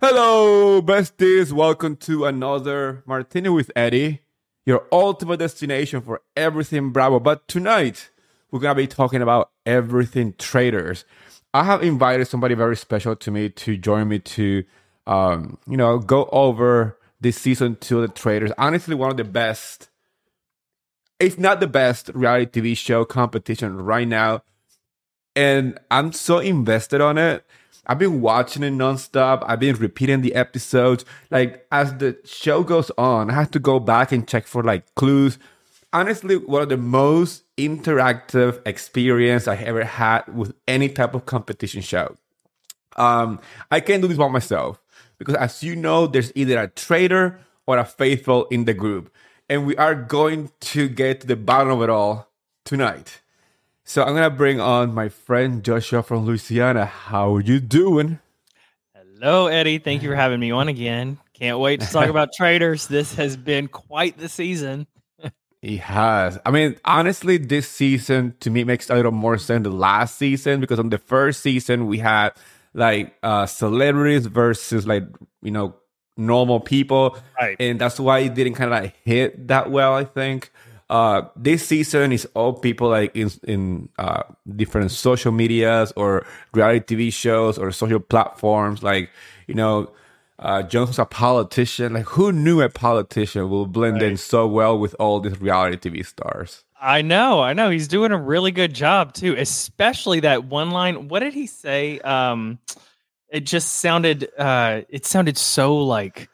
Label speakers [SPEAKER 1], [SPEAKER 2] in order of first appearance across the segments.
[SPEAKER 1] Hello, besties. Welcome to another Martini with Eddy, your ultimate destination for everything Bravo. But tonight, we're going to be talking about everything traitors. I have invited somebody very special to me to join me to, um, you know, go over this season of the traitors. Honestly, one of the best, if not the best, reality TV show competition right now. And I'm so invested on it I've been watching it nonstop. I've been repeating the episodes. Like as the show goes on, I have to go back and check for like clues. Honestly, one of the most interactive experience I ever had with any type of competition show. Um, I can't do this by myself because, as you know, there's either a traitor or a faithful in the group, and we are going to get to the bottom of it all tonight. So I'm gonna bring on my friend Joshua from Louisiana. How are you doing?
[SPEAKER 2] Hello, Eddy. Thank you for having me on again. Can't wait to talk about traitors. This has been quite the season.
[SPEAKER 1] He has. I mean, honestly, this season to me makes a little more sense than last season because on the first season we had like uh celebrities versus like you know normal people,
[SPEAKER 2] right.
[SPEAKER 1] and that's why it didn't kind of like hit that well. I think. Uh, this season is all people like in in uh, different social medias or reality TV shows or social platforms. Like you know, uh, Jones a politician. Like who knew a politician will blend right. in so well with all these reality TV stars?
[SPEAKER 2] I know, I know. He's doing a really good job too. Especially that one line. What did he say? Um, it just sounded. Uh, it sounded so like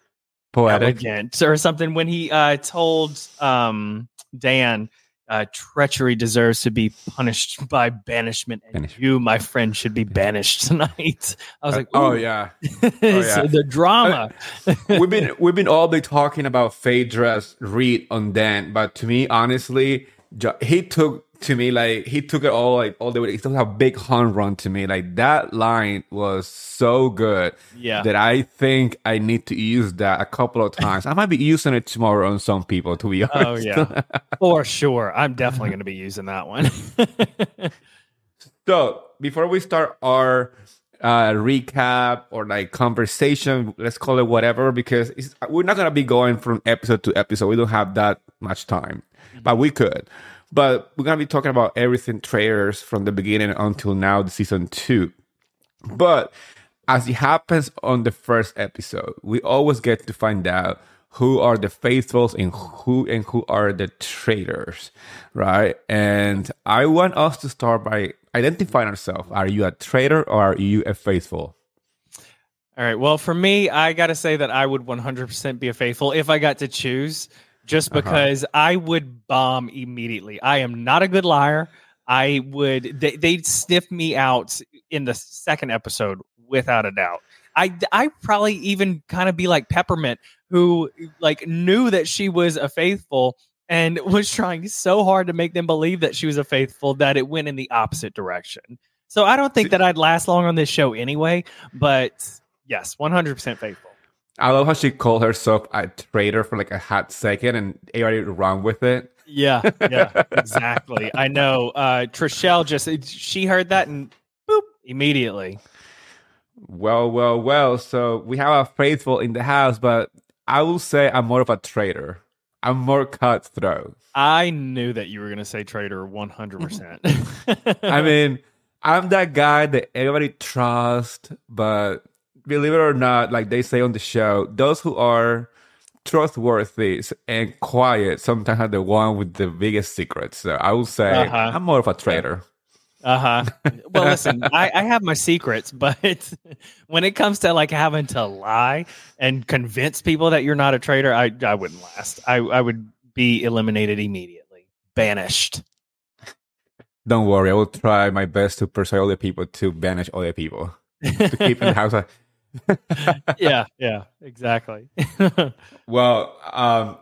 [SPEAKER 1] poetic
[SPEAKER 2] elegant or something when he uh told um Dan, uh, treachery deserves to be punished by banishment, and Banish. you, my friend, should be banished tonight. I was uh, like,
[SPEAKER 1] oh yeah, oh, yeah.
[SPEAKER 2] so the drama.
[SPEAKER 1] We've been we've been all been talking about Phaedra's read on Dan, but to me, honestly, he took to me like he took it all like all the way. He took a big home run to me. Like that line was so good.
[SPEAKER 2] Yeah.
[SPEAKER 1] That I think I need to use that a couple of times. I might be using it tomorrow on some people. To be oh, honest.
[SPEAKER 2] Oh yeah, for sure. I'm definitely going to be using that one.
[SPEAKER 1] so before we start our uh, recap or like conversation, let's call it whatever, because we're not going to be going from episode to episode. We don't have that much time, mm-hmm. but we could. But we're gonna be talking about everything traitors from the beginning until now, the season two. But as it happens on the first episode, we always get to find out who are the faithfuls and who and who are the traitors, right? And I want us to start by identifying ourselves. Are you a traitor or are you a faithful?
[SPEAKER 2] All right. Well, for me, I got to say that I would 100% be a faithful if I got to choose just uh-huh. because uh-huh. I would bomb immediately. I am not a good liar. I would they, they'd sniff me out in the second episode without a doubt. I I probably even kind of be like Peppermint who like knew that she was a faithful and was trying so hard to make them believe that she was a faithful that it went in the opposite direction. So I don't think that I'd last long on this show anyway, but yes, 100% faithful.
[SPEAKER 1] I love how she called herself a traitor for like a hot second and already wrong with it.
[SPEAKER 2] Yeah, yeah, exactly. I know. Uh Trishelle just she heard that and boop immediately.
[SPEAKER 1] Well, well, well. So we have a faithful in the house, but I will say I'm more of a traitor. I'm more cutthroat.
[SPEAKER 2] I knew that you were going to say traitor 100%.
[SPEAKER 1] I mean, I'm that guy that everybody trusts, but believe it or not, like they say on the show, those who are trustworthy and quiet sometimes are the one with the biggest secrets. So I would say uh-huh. I'm more of a traitor.
[SPEAKER 2] Uh huh. Well, listen, I, I, have my secrets, but when it comes to like having to lie and convince people that you're not a traitor, I I wouldn't last. I I would be eliminated immediately, banished.
[SPEAKER 1] Don't worry, I will try my best to persuade other people to banish other people to keep in the house
[SPEAKER 2] yeah, yeah, exactly.
[SPEAKER 1] well, um,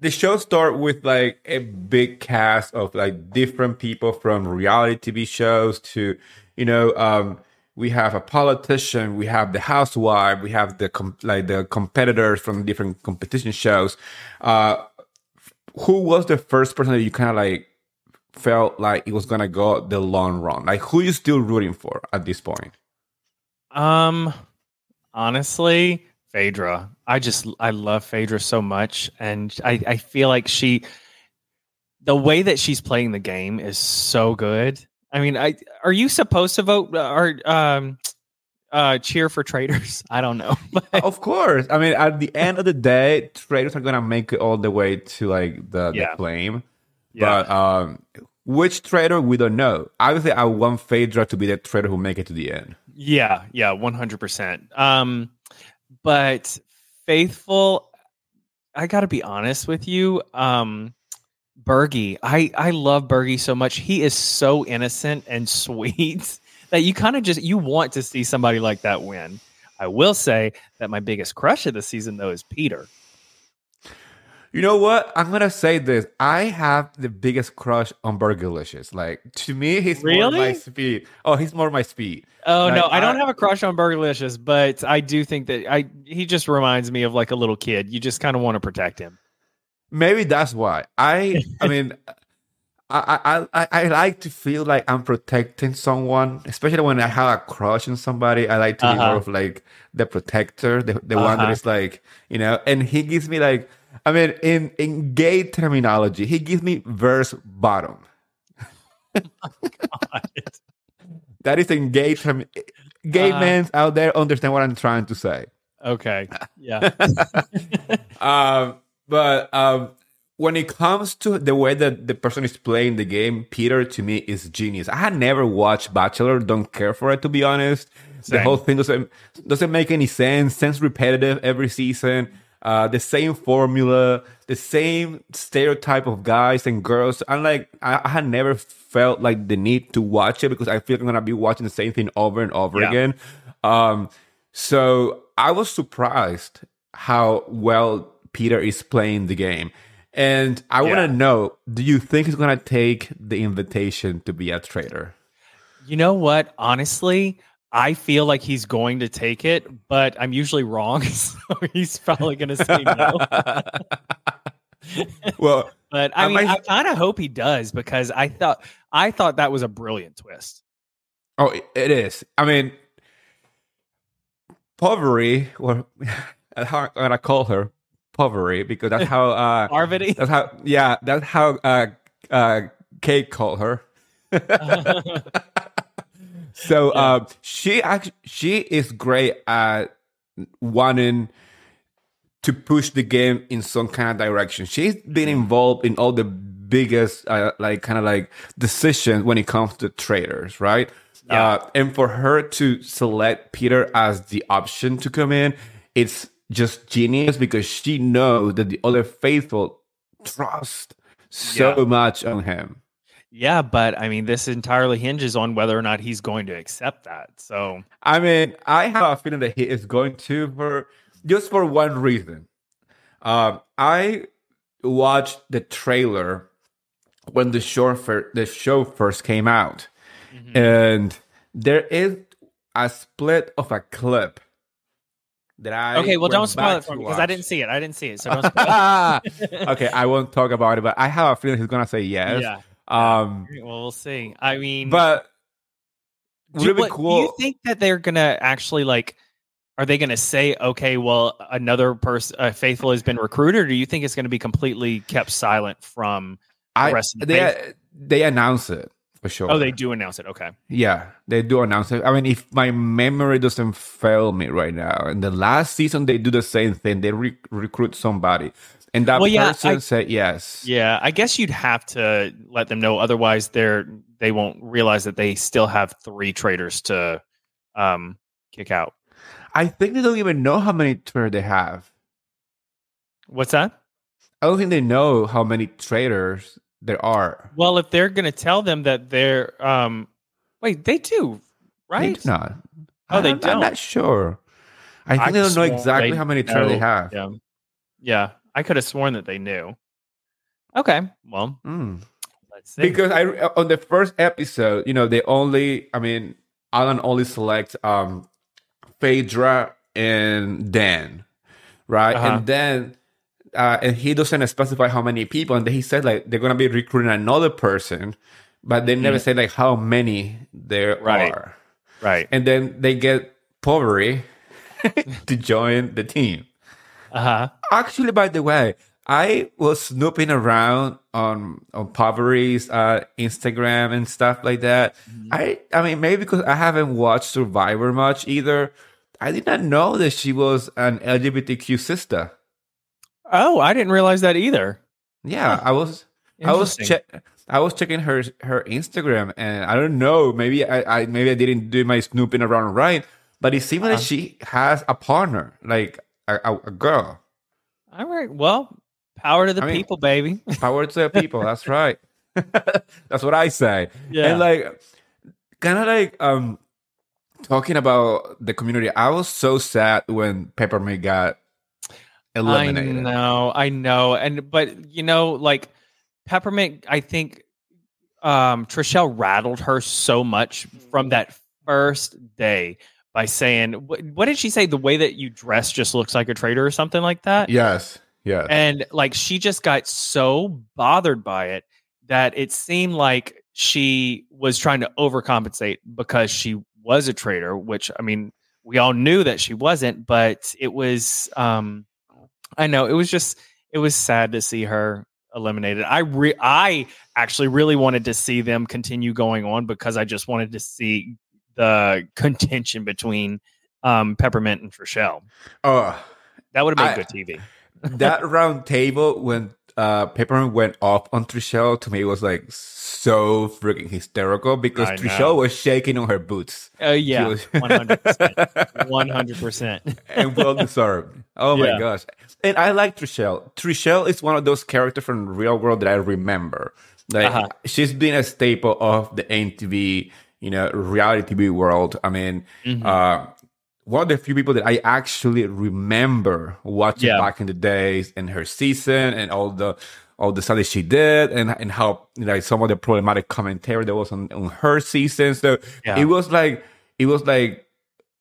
[SPEAKER 1] the show start with like a big cast of like different people from reality TV shows to, you know, um, we have a politician, we have the housewife, we have the com- like the competitors from different competition shows. Uh, who was the first person that you kind of like felt like it was gonna go the long run? Like who you still rooting for at this point?
[SPEAKER 2] Um, honestly, Phaedra. I just I love Phaedra so much, and I I feel like she, the way that she's playing the game is so good. I mean, I are you supposed to vote uh, or um uh cheer for traitors? I don't know. But
[SPEAKER 1] Of course. I mean, at the end of the day, traitors are gonna make it all the way to like the,
[SPEAKER 2] Yeah.
[SPEAKER 1] the flame.
[SPEAKER 2] yeah,
[SPEAKER 1] But um, which traitor we don't know. Obviously, I want Phaedra to be the traitor who make it to the end.
[SPEAKER 2] Yeah, yeah, one hundred percent. Um, but faithful, I got to be honest with you. Um, Bergie, I I love Bergie so much. He is so innocent and sweet that you kind of just you want to see somebody like that win. I will say that my biggest crush of the season though is Peter.
[SPEAKER 1] You know what? I'm gonna say this. I have the biggest crush on Burgerlicious. Like to me, he's more my speed. Oh, he's more my speed.
[SPEAKER 2] Oh
[SPEAKER 1] Like,
[SPEAKER 2] no, I don't have a crush on Burgerlicious, but I do think that I he just reminds me of like a little kid. You just kind of want to protect him.
[SPEAKER 1] Maybe that's why. I I mean I, I I I like to feel like I'm protecting someone, especially when I have a crush on somebody. I like to be
[SPEAKER 2] Uh-huh.
[SPEAKER 1] more of like the protector, the, the one that
[SPEAKER 2] Uh-huh.
[SPEAKER 1] is like, you know, and he gives me like I mean in in gay terminology, he gives me verse bottom. That is in gay term gay
[SPEAKER 2] Uh-huh.
[SPEAKER 1] men out there understand what I'm trying to say.
[SPEAKER 2] okay. Yeah.
[SPEAKER 1] um, but um, when it comes to the way that the person is playing the game, Peter to me is genius. I had never watched Bachelor, don't care for it to be honest. The whole thing doesn't doesn't make any sense. Sounds repetitive every season. Uh, the same formula, the same stereotype of guys and girls. I'm like, I, I had never felt like the need to watch it because I feel like I'm gonna be watching the same thing over and over
[SPEAKER 2] Yeah.
[SPEAKER 1] again. Um, so I was surprised how well Peter is playing the game. And I want
[SPEAKER 2] Yeah.
[SPEAKER 1] to know do you think he's going to take the invitation to be a traitor?
[SPEAKER 2] You know what? Honestly, I feel like he's going to take it, but I'm usually wrong, so he's probably going to say no.
[SPEAKER 1] well,
[SPEAKER 2] But I
[SPEAKER 1] I
[SPEAKER 2] mean,
[SPEAKER 1] might-
[SPEAKER 2] I kind of hope he does because I thought I thought that was a brilliant twist.
[SPEAKER 1] oh, it- is. I mean, Poverty, or how I'm going call her Poverty because that's how, uh,
[SPEAKER 2] Parvati.
[SPEAKER 1] that's how, yeah, that's how uh, uh, Kate called her. So uh, she actually she is great at wanting to push the game in some kind of direction. She's been involved in all the biggest uh, like kind of like decisions when it comes to traitors, right?
[SPEAKER 2] Yeah.
[SPEAKER 1] Uh, and for her to select Peter as the option to come in, it's just genius because she knows that the other faithful trust so
[SPEAKER 2] Yeah.
[SPEAKER 1] much on him.
[SPEAKER 2] Yeah, but I mean, this entirely hinges on whether or not he's going to accept that. So
[SPEAKER 1] I mean, I have a feeling that he is going to for just for one reason. Um, I watched the trailer when the show fir- the show first came out,
[SPEAKER 2] Mm-hmm.
[SPEAKER 1] and there is a split of a clip that I
[SPEAKER 2] okay, well, don't spoil it for me because I didn't see it. I didn't see it, so don't spoil it.
[SPEAKER 1] okay, I won't talk about it, but I have a feeling he's gonna say yes.
[SPEAKER 2] Yeah.
[SPEAKER 1] Um,
[SPEAKER 2] Well, we'll see. I mean,
[SPEAKER 1] but
[SPEAKER 2] do,
[SPEAKER 1] would it be
[SPEAKER 2] what-
[SPEAKER 1] cool?
[SPEAKER 2] do you think that they're gonna actually like? Are they to say, okay, well, another person, uh, faithful, has been recruited, or do you think it's to be completely kept silent from?
[SPEAKER 1] I,
[SPEAKER 2] rest of the
[SPEAKER 1] they they announce it for sure.
[SPEAKER 2] Oh, they do announce it. Okay.
[SPEAKER 1] Yeah, they do announce it. I mean, if my memory doesn't fail me right now, in the last season they do the same thing. They re- recruit somebody, and that
[SPEAKER 2] Well, yeah,
[SPEAKER 1] person
[SPEAKER 2] I-
[SPEAKER 1] said yes.
[SPEAKER 2] Yeah, I guess you'd have to let them know, otherwise they're they won't realize that they still have three traitors to um kick out.
[SPEAKER 1] I think they don't even know how many traitors they have.
[SPEAKER 2] What's that?
[SPEAKER 1] I don't think they know how many traitors there are.
[SPEAKER 2] Well, if they're going to tell them that they're um, wait, they do,
[SPEAKER 1] They
[SPEAKER 2] right?
[SPEAKER 1] do not.
[SPEAKER 2] Oh, they
[SPEAKER 1] I'm, I'm
[SPEAKER 2] don't.
[SPEAKER 1] not sure. I think
[SPEAKER 2] I
[SPEAKER 1] they don't know exactly how many traitors they have.
[SPEAKER 2] Yeah, yeah. I could have sworn that they knew. Okay, well,
[SPEAKER 1] Mm.
[SPEAKER 2] let's see.
[SPEAKER 1] because I on the first episode, you know, they only, I mean, Alan only selects um Phaedra and Dan, right?
[SPEAKER 2] Uh-huh.
[SPEAKER 1] And then uh, and he doesn't specify how many people, and then he said like they're gonna be recruiting another person, but they never say like how many there
[SPEAKER 2] Right.
[SPEAKER 1] are.
[SPEAKER 2] right.
[SPEAKER 1] And then they get Poverty, to join the team.
[SPEAKER 2] Uh huh.
[SPEAKER 1] Actually, by the way, I was snooping around on on Poverty's uh, Instagram and stuff like that.
[SPEAKER 2] Mm-hmm.
[SPEAKER 1] I I mean maybe because I haven't watched Survivor much either. I did not know that she was an LGBTQ sister.
[SPEAKER 2] Oh, I didn't realize that either.
[SPEAKER 1] Yeah, I was I was che- I was checking her her Instagram and I don't know maybe I, I maybe I didn't do my snooping around right, but it seems
[SPEAKER 2] Uh-huh.
[SPEAKER 1] like she has a partner like a, a, girl.
[SPEAKER 2] All right. Well, power to the
[SPEAKER 1] I mean-
[SPEAKER 2] people, baby.
[SPEAKER 1] Power to the people. That's right. That's what I say.
[SPEAKER 2] Yeah.
[SPEAKER 1] And like, kind of like um, talking about the community. I was so sad when Peppermint got eliminated.
[SPEAKER 2] I know, I know, and but you know, like Peppermint, I think um Trishelle rattled her so much from that first day by saying, what, what did she say? The way that you dress just looks like a traitor or something like that.
[SPEAKER 1] Yes. Yes.
[SPEAKER 2] And like she just got so bothered by it that it seemed like she was trying to overcompensate because she was a traitor, which I mean, we all knew that she wasn't, but it was um I know it was just it was sad to see her eliminated. I re- I actually really wanted to see them continue going on because I just wanted to see the contention between um Peppermint and Trishelle.
[SPEAKER 1] oh,
[SPEAKER 2] That would have
[SPEAKER 1] I-
[SPEAKER 2] been good TV.
[SPEAKER 1] that round table when uh, Peppermint went off on Trishelle to me was like so freaking hysterical because
[SPEAKER 2] I know.
[SPEAKER 1] Was shaking on her boots.
[SPEAKER 2] Oh yeah, one hundred percent, one hundred percent.
[SPEAKER 1] and well deserved. Oh
[SPEAKER 2] Yeah.
[SPEAKER 1] my gosh. And I like Trishelle. Trishelle is one of those characters from the real world that I remember. Like
[SPEAKER 2] Uh-huh.
[SPEAKER 1] she's been a staple of the MTV, you know, reality TV world. I mean,
[SPEAKER 2] Mm-hmm.
[SPEAKER 1] uh one of the few people that I actually remember watching
[SPEAKER 2] Yeah.
[SPEAKER 1] back in the days and her season and all the all the stuff that she did and and how like some of the problematic commentary that was on, on her season. So
[SPEAKER 2] Yeah.
[SPEAKER 1] it was like it was like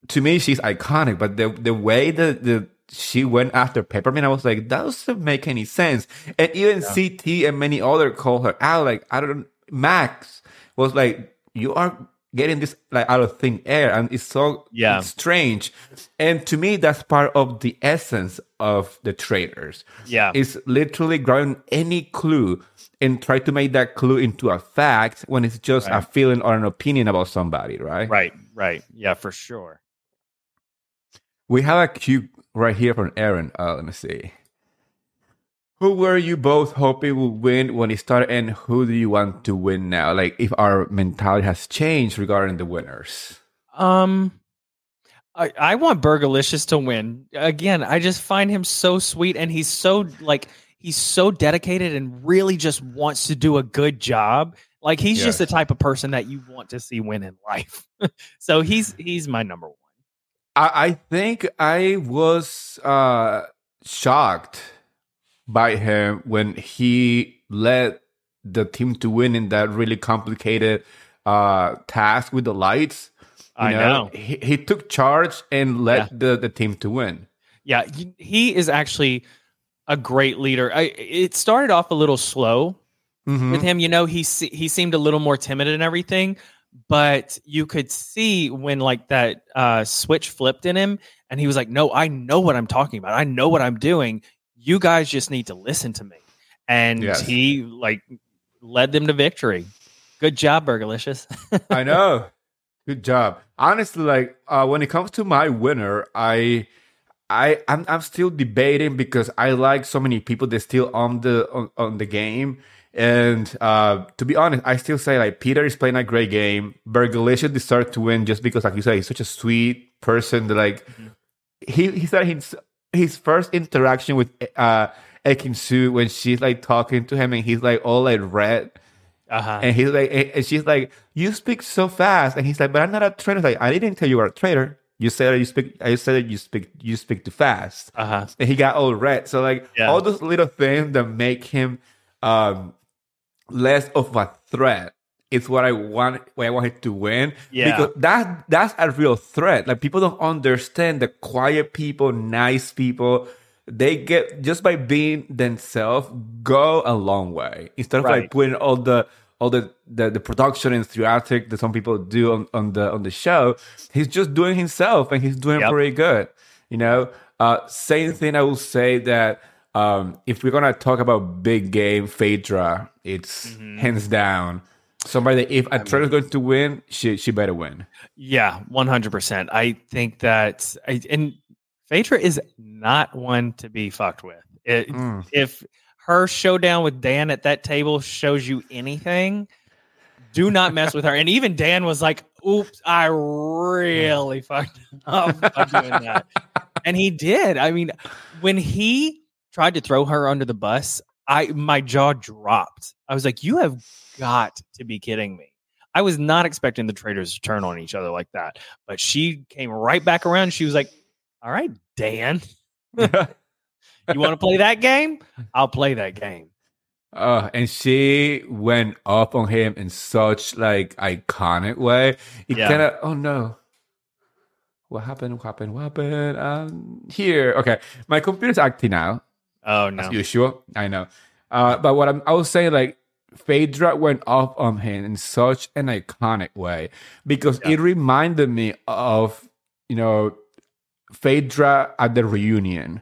[SPEAKER 1] to me she's iconic, but the the way that the she went after Peppermint, I was like, that doesn't make any sense. And even CT and many other call her out. Like, I don't Max was like, you are getting this like out of thin air, and it's so
[SPEAKER 2] Yeah.
[SPEAKER 1] strange. And to me, that's part of the essence of the traitors.
[SPEAKER 2] Yeah.
[SPEAKER 1] It's literally grabbing any clue and try to make that clue into a fact when it's just a feeling or an opinion about somebody, right?
[SPEAKER 2] Right, right, yeah, for sure.
[SPEAKER 1] We have a cue right here from Aaron. Uh, let me see. Who were you both hoping would win when it started, and who do you want to win now? Like, if our mentality has changed regarding the winners.
[SPEAKER 2] Um, I I want Burgalicious to win again. I just find him so sweet, and he's so like he's so dedicated and really just wants to do a good job. Like he's just the type of person that you want to see win in life. so he's he's my number one.
[SPEAKER 1] I, I think I was uh, shocked by him when he led the team to win in that really complicated uh, task with the lights. You
[SPEAKER 2] I know.
[SPEAKER 1] He, he took charge and led
[SPEAKER 2] Yeah.
[SPEAKER 1] the, the team to win.
[SPEAKER 2] Yeah, he- is actually a great leader. I, it started off a little slow
[SPEAKER 1] Mhm.
[SPEAKER 2] with him. You know, he he seemed a little more timid and everything, but you could see when like that uh, switch flipped in him, and he was like, "No, I know what I'm talking about. I know what I'm doing. You guys just need to listen to me." And
[SPEAKER 1] Yes.
[SPEAKER 2] he like led them to victory. Good job, Burgalicious.
[SPEAKER 1] I know. Good job. Honestly, like uh, when it comes to my winner, I, I, I'm, I'm still debating because I like so many people that still on the on, on the game. And uh, to be honest, I still say like Peter is playing a great game. Bergalicious deserves to win just because, like you said, he's such a sweet person. That like he he said his his first interaction with uh Ekin Su when she's like talking to him and he's like all like red.
[SPEAKER 2] uh-huh.
[SPEAKER 1] And he's like, and she's like, you speak so fast. And he's like, but I'm not a traitor. Like, I didn't tell you were a traitor. You said that you speak. I said that you speak. You speak too fast.
[SPEAKER 2] Uh-huh.
[SPEAKER 1] And he got all red. So like
[SPEAKER 2] Yeah.
[SPEAKER 1] all those little things that make him um less of a threat is what I want. What I wanted to win.
[SPEAKER 2] Yeah.
[SPEAKER 1] Because that that's a real threat. Like people don't understand the quiet people, nice people. They get just by being themselves go a long way instead of
[SPEAKER 2] Right.
[SPEAKER 1] like putting all the all the, the the production and theatric that some people do on, on the on the show. He's just doing himself and he's doing
[SPEAKER 2] Yep.
[SPEAKER 1] pretty good. You know, uh, same thing. I will say that um, if we're gonna talk about big game, Phaedra, it's
[SPEAKER 2] Mhm.
[SPEAKER 1] hands down somebody that if a trailer is going to win, she she better win.
[SPEAKER 2] Yeah, one hundred percent. I think that, I, and Phaedra is not one to be fucked with. It,
[SPEAKER 1] Mm.
[SPEAKER 2] If her showdown with Dan at that table shows you anything, do not mess with her. And even Dan was like, "Oops, I really fucked up by doing that," and he did. I mean, when he tried to throw her under the bus, I my jaw dropped. I was like, "You have got to be kidding me." I was not expecting the traitors to turn on each other like that, but she came right back around. She was like, "All right, Dan, you want to play that game? I'll play that game."
[SPEAKER 1] Uh, and she went up on him in such like iconic way. It
[SPEAKER 2] Yeah.
[SPEAKER 1] kind of oh no, what happened? What happened? What happened? Um, here. Okay, my computer's acting out
[SPEAKER 2] Oh no,
[SPEAKER 1] as usual. I know, uh, but what I'm, I was saying like. Phaedra went up on him in such an iconic way because
[SPEAKER 2] Yeah.
[SPEAKER 1] it reminded me of you know Phaedra at the reunion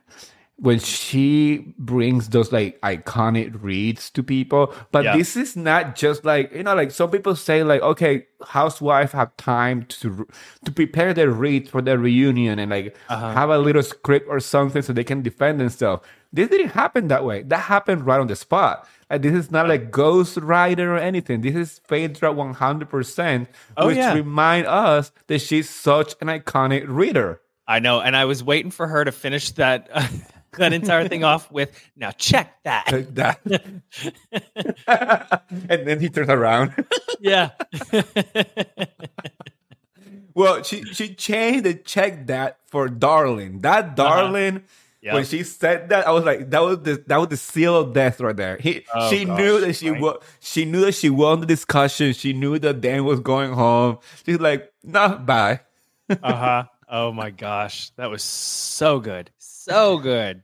[SPEAKER 1] when she brings those like iconic reads to people. But
[SPEAKER 2] Yeah.
[SPEAKER 1] this is not just like you know, like some people say, like okay, housewife have time to to prepare their reads for their reunion and like
[SPEAKER 2] Uh-huh.
[SPEAKER 1] have a little script or something so they can defend themselves. This didn't happen that way. That happened right on the spot. Like, this is not like Ghost Rider or anything. This is Phaedra one hundred percent,
[SPEAKER 2] Oh,
[SPEAKER 1] which
[SPEAKER 2] yeah.
[SPEAKER 1] remind us that she's such an iconic reader.
[SPEAKER 2] I know, and I was waiting for her to finish that that entire thing off with. Now check that.
[SPEAKER 1] That. and then he turns around.
[SPEAKER 2] yeah,
[SPEAKER 1] well, she she changed the check that for darling. That darling.
[SPEAKER 2] Yeah.
[SPEAKER 1] When she said that, I was like, that was the that was the seal of death right there. He,
[SPEAKER 2] Oh,
[SPEAKER 1] she knew that she
[SPEAKER 2] right.
[SPEAKER 1] wa- she knew that she won the discussion. She knew that Dan was going home. She's like, nah, bye.
[SPEAKER 2] uh huh. Oh my gosh, that was so good, so good.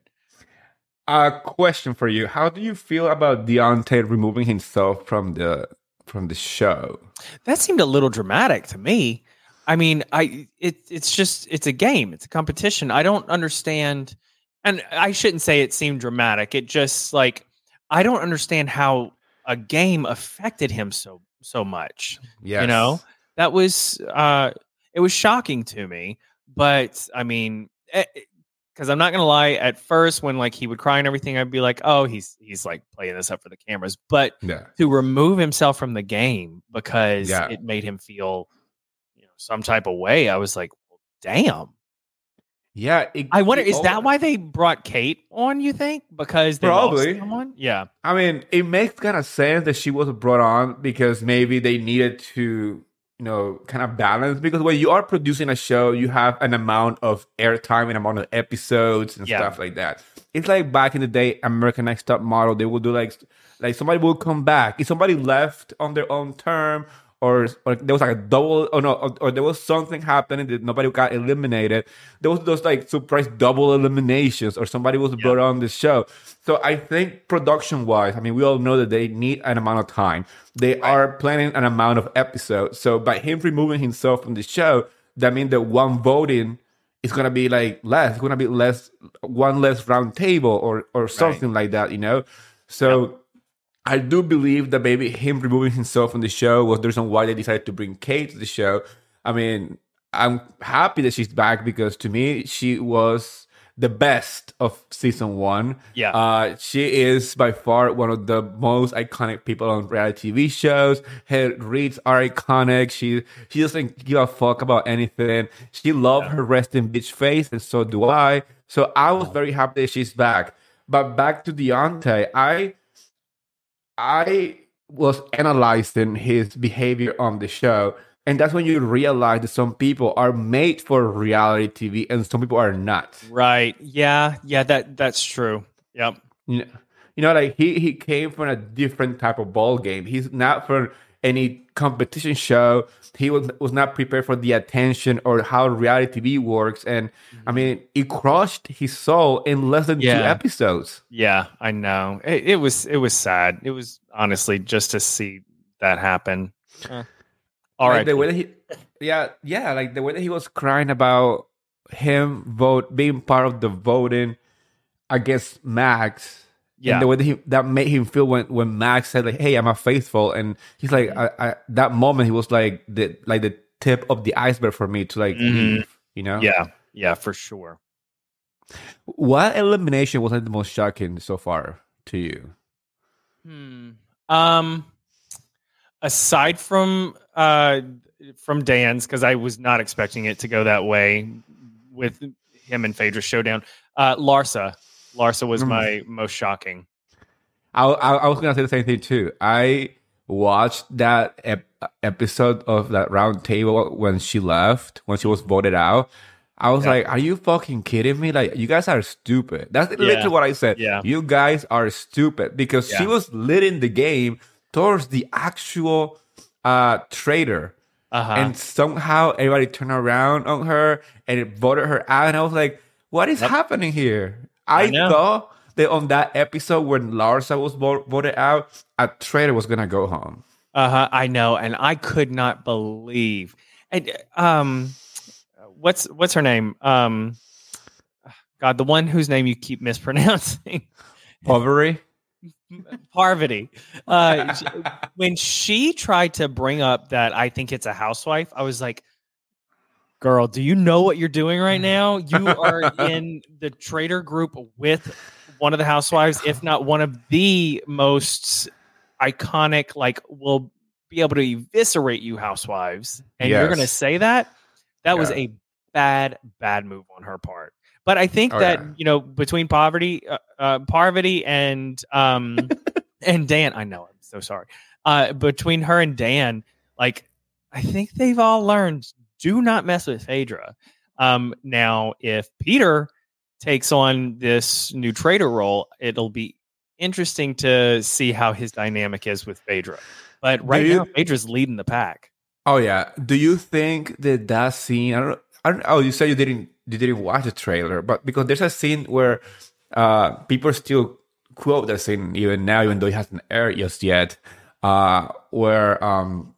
[SPEAKER 1] A question for you: How do you feel about Deontay removing himself from the from the show?
[SPEAKER 2] That seemed a little dramatic to me. I mean, I it it's just it's a game, it's a competition. I don't understand, and I shouldn't say it seemed dramatic. It just like I don't understand how a game affected him so so much.
[SPEAKER 1] Yeah,
[SPEAKER 2] You know, that was uh it was shocking to me. But I mean, because I'm not gonna lie, at first when like he would cry and everything, I'd be like, oh, he's he's like playing this up for the cameras. But
[SPEAKER 1] Yeah.
[SPEAKER 2] to remove himself from the game because
[SPEAKER 1] Yeah.
[SPEAKER 2] it made him feel you know some type of way i was like well, damn
[SPEAKER 1] Yeah. it-
[SPEAKER 2] i wonder is that why they brought kate on you think because they
[SPEAKER 1] Probably.
[SPEAKER 2] someone yeah
[SPEAKER 1] I mean, it makes kind of sense that she was brought on because maybe they needed to, you know, kind of balance. Because when you are producing a show, you have an amount of airtime and amount of episodes and
[SPEAKER 2] Yeah.
[SPEAKER 1] stuff like that. It's like back in the day, American Next Top Model, they would do like, like somebody will come back. If somebody left on their own term, or, or there was like a double, or no, or, or there was something happening that nobody got eliminated. There was those like surprise double eliminations, or somebody was brought on the show. So I think production wise, I mean, we all know that they need an amount of time. They are planning an amount of episodes. So by him removing himself from the show, that means that one voting is gonna be like less. It's gonna be less, one less round table or or something like that. You know. So. I do believe that maybe him removing himself from the show was the reason why they decided to bring Kate to the show. I mean, I'm happy that she's back because to me, she was the best of season one.
[SPEAKER 2] Yeah.
[SPEAKER 1] Uh, she is by far one of the most iconic people on reality TV shows. Her reads are iconic. She she doesn't give a fuck about anything. She loved her resting bitch face, and so do I. So I was very happy that she's back. But back to Deontay, I I was analyzing his behavior on the show, and that's when you realize that some people are made for reality TV and some people are not.
[SPEAKER 2] right yeah yeah that that's true yep
[SPEAKER 1] You know, you know, like he he came from a different type of ball game. He's not from any competition show. He was was not prepared for the attention or how reality TV works. And I mm-hmm. mean, it crushed his soul in less than two episodes.
[SPEAKER 2] yeah i know it, it was it was sad it was honestly just to see that happen all
[SPEAKER 1] like
[SPEAKER 2] right
[SPEAKER 1] the way that he yeah yeah like the way that he was crying about him vote being part of the voting against Max.
[SPEAKER 2] Yeah.
[SPEAKER 1] And the way that, he, that made him feel when, when Max said like, "Hey, I'm a faithful," and he's like, I, I, that moment he was like the like the tip of the iceberg for me to like
[SPEAKER 2] Mhm.
[SPEAKER 1] You know?
[SPEAKER 2] Yeah, yeah, for sure.
[SPEAKER 1] What elimination was like the most shocking so far to you?
[SPEAKER 2] Hmm. Um, aside from uh from Dan's, because I was not expecting it to go that way with him and Phaedra showdown. Uh, Larsa, Larsa was
[SPEAKER 1] Mm.
[SPEAKER 2] my most shocking.
[SPEAKER 1] I, I, I was gonna say the same thing too. I watched that ep- episode of that round table when she left, when she was voted out. I was
[SPEAKER 2] Yeah.
[SPEAKER 1] like, "Are you fucking kidding me? Like, you guys are stupid." That's
[SPEAKER 2] Yeah.
[SPEAKER 1] literally what I said.
[SPEAKER 2] Yeah.
[SPEAKER 1] you guys are stupid because she was leading the game towards the actual uh traitor,
[SPEAKER 2] Uh huh.
[SPEAKER 1] and somehow everybody turned around on her and it voted her out. And I was like, "What is
[SPEAKER 2] Yep.
[SPEAKER 1] happening here?"
[SPEAKER 2] I
[SPEAKER 1] I, thought that on that episode when Larsa was voted out, a traitor was gonna go home.
[SPEAKER 2] Uh huh. I know, and I could not believe. And um, what's what's her name? Um, God, the one whose name you keep mispronouncing.
[SPEAKER 1] Poverty.
[SPEAKER 2] Parvati. Uh, when she tried to bring up that I think it's a housewife, I was like, girl, do you know what you're doing right now? You are in the traitor group with one of the housewives, if not one of the most iconic, like, will be able to eviscerate you housewives. And you're going to say that? That was a bad, bad move on her part. But I think
[SPEAKER 1] Oh,
[SPEAKER 2] that
[SPEAKER 1] yeah.
[SPEAKER 2] you know between poverty, uh, uh, Parvati and um and Dan, I know I'm so sorry. Uh, between her and Dan, like I think they've all learned do not mess with Phaedra. Um, now, if Peter takes on this new traitor role, it'll be interesting to see how his dynamic is with Phaedra. But right
[SPEAKER 1] you-
[SPEAKER 2] now, Phaedra's leading the pack.
[SPEAKER 1] Oh yeah. Do you think that that scene? I don't. I don't. Oh, you said you didn't. You didn't watch the trailer, but because there's a scene where uh, people still quote that scene even now, even though it hasn't aired just yet, uh, where um,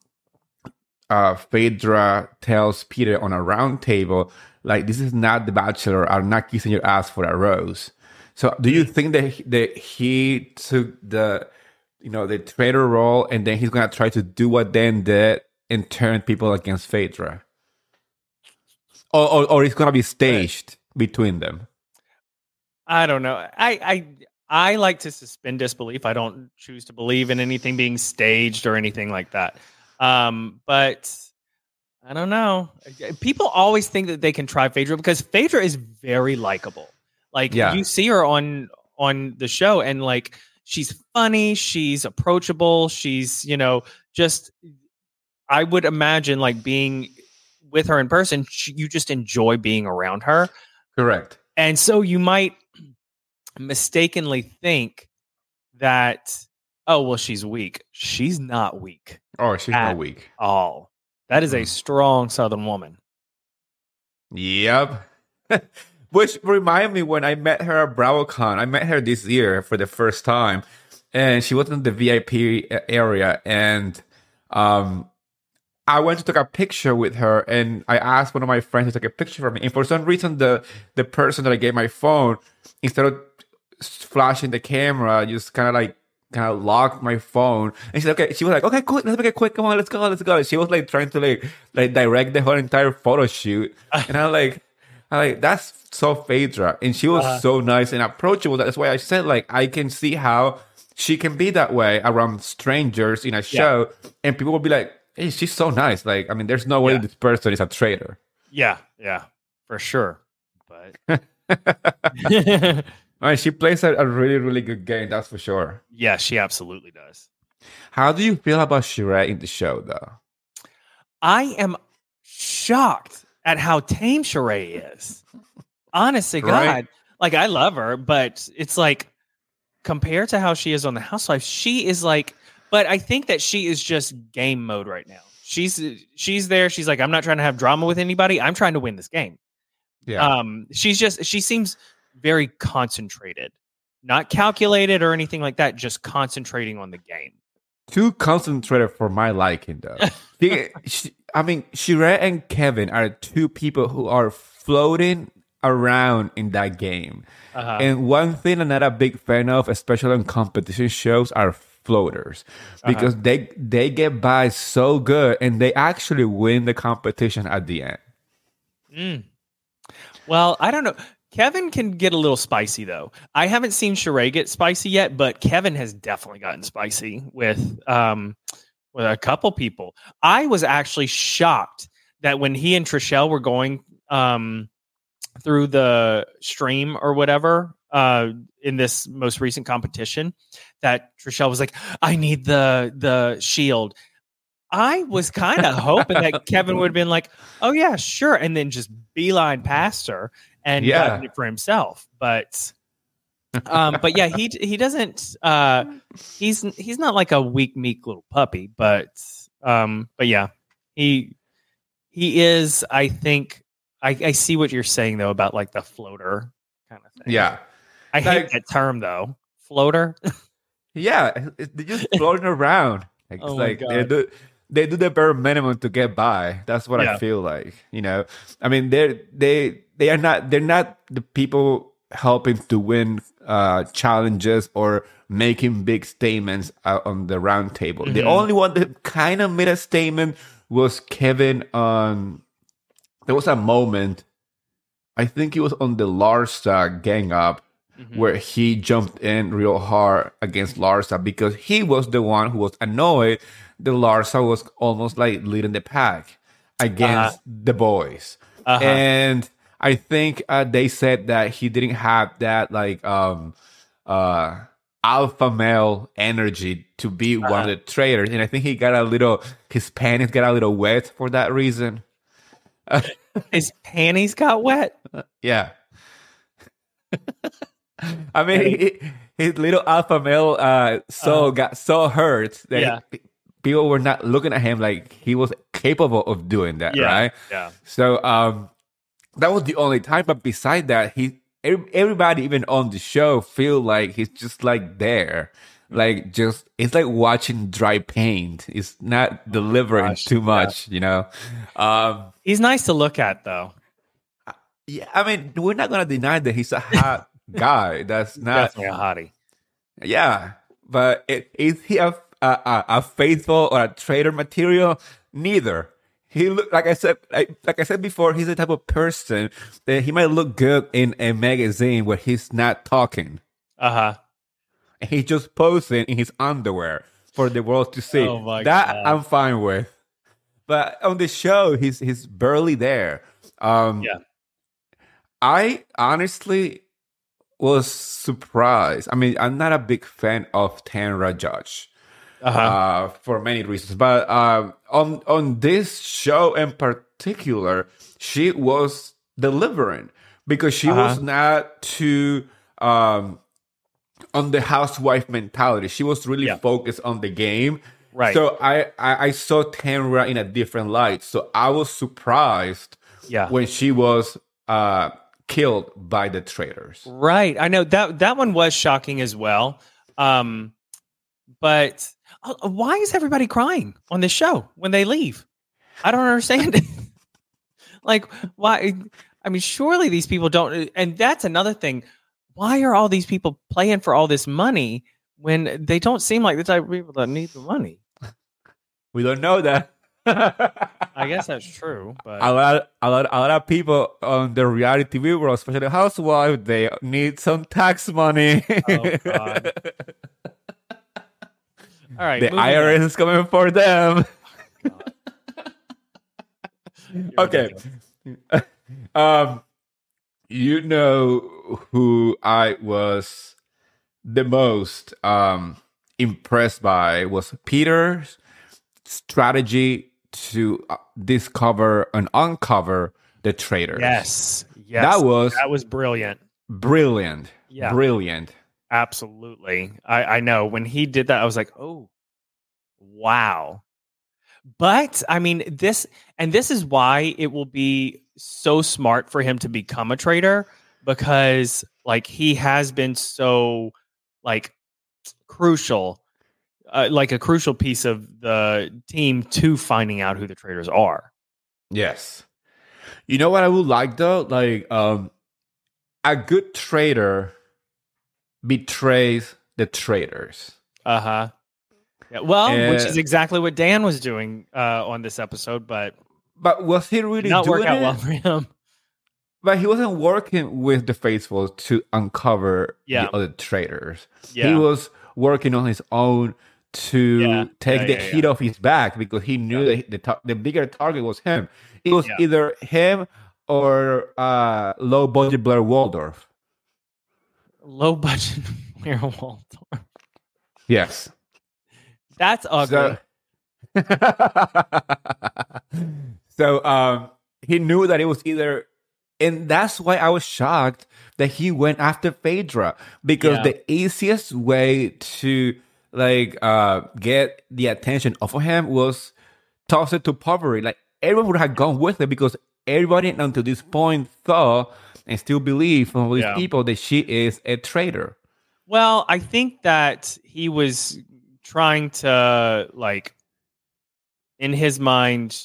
[SPEAKER 1] uh, Phaedra tells Peter on a round table, like, "This is not The Bachelor. I'm not kissing your ass for a rose." So, do you think that he- that he took the you know, the traitor role, and then he's gonna try to do what Dan did and turn people against Phaedra, or or, or it's gonna be staged between them.
[SPEAKER 2] I don't know. I I I like to suspend disbelief. I don't choose to believe in anything being staged or anything like that. Um, but I don't know. People always think that they can try Phaedra because Phaedra is very likable. Like
[SPEAKER 1] Yeah.
[SPEAKER 2] you see her on on the show and like she's funny, she's approachable, she's, you know, just I would imagine like being with her in person, she, you just enjoy being around her.
[SPEAKER 1] Correct.
[SPEAKER 2] And so you might mistakenly think that, oh, well, she's weak. She's not weak
[SPEAKER 1] Oh, she's not weak.
[SPEAKER 2] all. That is a
[SPEAKER 1] Mm.
[SPEAKER 2] strong Southern woman.
[SPEAKER 1] Yep. Which remind me when I met her at BravoCon. I met her this year for the first time, and she was in the VIP area, and um, I went to take a picture with her, and I asked one of my friends to take a picture for me, and for some reason, the the person that I gave my phone, instead of flashing the camera, just kind of like kind of locked my phone, and she's like, okay, she was like, okay, cool, let's make it quick, come on, let's go, let's go. She was like trying to like like direct the whole entire photo shoot, and I'm like. I'm like, that's so Phaedra. And she was
[SPEAKER 2] Uh-huh.
[SPEAKER 1] so nice and approachable. That's why I said, like, I can see how she can be that way around strangers in a show. And people will be like, hey, she's so nice. Like, I mean, there's no way
[SPEAKER 2] Yeah.
[SPEAKER 1] this person is a traitor.
[SPEAKER 2] Yeah, yeah, for sure. But
[SPEAKER 1] I mean, she plays a, a really, really good game. That's for sure.
[SPEAKER 2] yeah, she absolutely does.
[SPEAKER 1] How do you feel about Sheree in the show, though?
[SPEAKER 2] I am shocked at how tame Sheree is. Honest to God. Like I love her, but it's like compared to how she is on the Housewives, she is like but I think that she is just game mode right now. She's she's there, she's like, I'm not trying to have drama with anybody. I'm trying to win this game.
[SPEAKER 1] Yeah.
[SPEAKER 2] Um she's just she seems very concentrated. Not calculated or anything like that, just concentrating on the game.
[SPEAKER 1] Too concentrated for my liking, though. She- she- I mean, Sheree and Kevin are two people who are floating around in that game.
[SPEAKER 2] Uh-huh.
[SPEAKER 1] And one thing I'm not a big fan of, especially on competition shows, are floaters because they they get by so good and they actually win the competition at the end.
[SPEAKER 2] Well, I don't know. Kevin can get a little spicy though. I haven't seen Sheree get spicy yet, but Kevin has definitely gotten spicy with um with a couple people. I was actually shocked that when he and Trishelle were going um through the stream or whatever uh in this most recent competition that Trishelle was like, I need the the shield. I was kind of hoping that Kevin would have been like, "Oh yeah, sure," and then just beeline past her and
[SPEAKER 1] Yeah.
[SPEAKER 2] for himself. But, um, but yeah, he he doesn't. Uh, he's he's not like a weak, meek little puppy, but um, but yeah, he he is. I think I, I see what you're saying though about like the floater kind of thing.
[SPEAKER 1] Yeah.
[SPEAKER 2] I hate that term though. Floater.
[SPEAKER 1] Yeah, they're just floating around. Like, it's
[SPEAKER 2] Oh
[SPEAKER 1] like. They do the bare minimum to get by. That's what
[SPEAKER 2] Yeah.
[SPEAKER 1] I feel like. You know, I mean, they're they they are not they're not the people helping to win uh challenges or making big statements out on the round table. The only one that kind of made a statement was Kevin on. There was a moment. I think it was on the Larsa gang up
[SPEAKER 2] Mhm.
[SPEAKER 1] where he jumped in real hard against Larsa because he was the one who was annoyed that Larsa was almost like leading the pack against the boys.
[SPEAKER 2] Uh-huh.
[SPEAKER 1] And I think uh, they said that he didn't have that like um uh alpha male energy to be one of the traitors. And I think he got a little his panties got a little wet for that reason.
[SPEAKER 2] His panties got wet.
[SPEAKER 1] Yeah. I mean, he, his little alpha male uh, soul got so hurt that
[SPEAKER 2] Yeah.
[SPEAKER 1] he- people were not looking at him like he was capable of doing that, right?
[SPEAKER 2] Yeah.
[SPEAKER 1] So um, that was the only time. But beside that, he everybody even on the show feel like he's just like there. Like just it's like watching dry paint. It's not delivering
[SPEAKER 2] gosh,
[SPEAKER 1] too
[SPEAKER 2] yeah.
[SPEAKER 1] much, you know. Um,
[SPEAKER 2] He's nice to look at though.
[SPEAKER 1] yeah, I mean, we're not gonna deny that he's a hot guy. That's not
[SPEAKER 2] Definitely a hottie.
[SPEAKER 1] Yeah, but it, is he a, a a a faithful or a traitor material? Neither. He look like I said, like, like I said before, he's the type of person that he might look good in a magazine where he's not talking.
[SPEAKER 2] Uh huh.
[SPEAKER 1] And he's just posing in his underwear for the world to see.
[SPEAKER 2] Oh my
[SPEAKER 1] that
[SPEAKER 2] God.
[SPEAKER 1] I'm fine with. But on the show, he's he's barely there. Um,
[SPEAKER 2] Yeah.
[SPEAKER 1] I honestly was surprised. I mean, I'm not a big fan of Tamra Judge
[SPEAKER 2] Uh-huh.
[SPEAKER 1] uh, for many reasons, but um, on on this show in particular, she was delivering because she was
[SPEAKER 2] Uh-huh.
[SPEAKER 1] not too um, on the housewife mentality. She was really
[SPEAKER 2] Yeah.
[SPEAKER 1] focused on the game.
[SPEAKER 2] Right.
[SPEAKER 1] So I, I I saw Tamra in a different light. So I was surprised
[SPEAKER 2] yeah.
[SPEAKER 1] when she was uh, killed by the traitors.
[SPEAKER 2] Right. I know that that one was shocking as well. Um, but uh, Uh, uh, why is everybody crying on this show when they leave? I don't understand it. like, why? I mean, surely these people don't. Uh, and that's another thing. Why are all these people playing for all this money when they don't seem like the type of people that need the money?
[SPEAKER 1] We don't know that.
[SPEAKER 2] I guess that's true. But
[SPEAKER 1] a lot, a lot, a lot of people on the reality TV world, especially housewives, they need some tax money.
[SPEAKER 2] Oh, God. all right,
[SPEAKER 1] the
[SPEAKER 2] moving on.
[SPEAKER 1] IRS is coming for them. Okay. um, you know who I was the most um impressed by was Peter's strategy to uh, discover and uncover the traitors.
[SPEAKER 2] Yes. Yes.
[SPEAKER 1] That was
[SPEAKER 2] that was brilliant.
[SPEAKER 1] brilliant.
[SPEAKER 2] Yeah.
[SPEAKER 1] Brilliant.
[SPEAKER 2] Absolutely. I, I know. When he did that, I was like, oh, wow. But I mean, this, and this is why it will be so smart for him to become a traitor because, like, he has been so, like, crucial, uh, like a crucial piece of the team to finding out who the traitors are.
[SPEAKER 1] Yes. You know what I would like though? Like um a good traitor betrays the traitors.
[SPEAKER 2] Uh huh. Yeah, well, which is exactly what Dan was doing uh, on this episode, but
[SPEAKER 1] But was he really
[SPEAKER 2] not
[SPEAKER 1] doing
[SPEAKER 2] work out
[SPEAKER 1] it?
[SPEAKER 2] well for him.
[SPEAKER 1] But he wasn't working with the faithful to uncover
[SPEAKER 2] Yeah.
[SPEAKER 1] the other traitors.
[SPEAKER 2] Yeah.
[SPEAKER 1] He was working on his own to
[SPEAKER 2] Yeah.
[SPEAKER 1] take
[SPEAKER 2] Yeah,
[SPEAKER 1] the heat off his back because he knew that the ta- the bigger target was him. It was either him or uh, low budget Blair Waldorf.
[SPEAKER 2] Low budget Waldorf.
[SPEAKER 1] Yes.
[SPEAKER 2] That's ugly.
[SPEAKER 1] So, so um, he knew that it was either, and that's why I was shocked that he went after Phaedra because
[SPEAKER 2] Yeah.
[SPEAKER 1] the easiest way to like uh get the attention off of him was toss it to Parvati. Like everyone would have gone with it because everybody until this point thought and still believe from all these
[SPEAKER 2] Yeah.
[SPEAKER 1] people that she is a traitor.
[SPEAKER 2] Well, I think that he was trying to like in his mind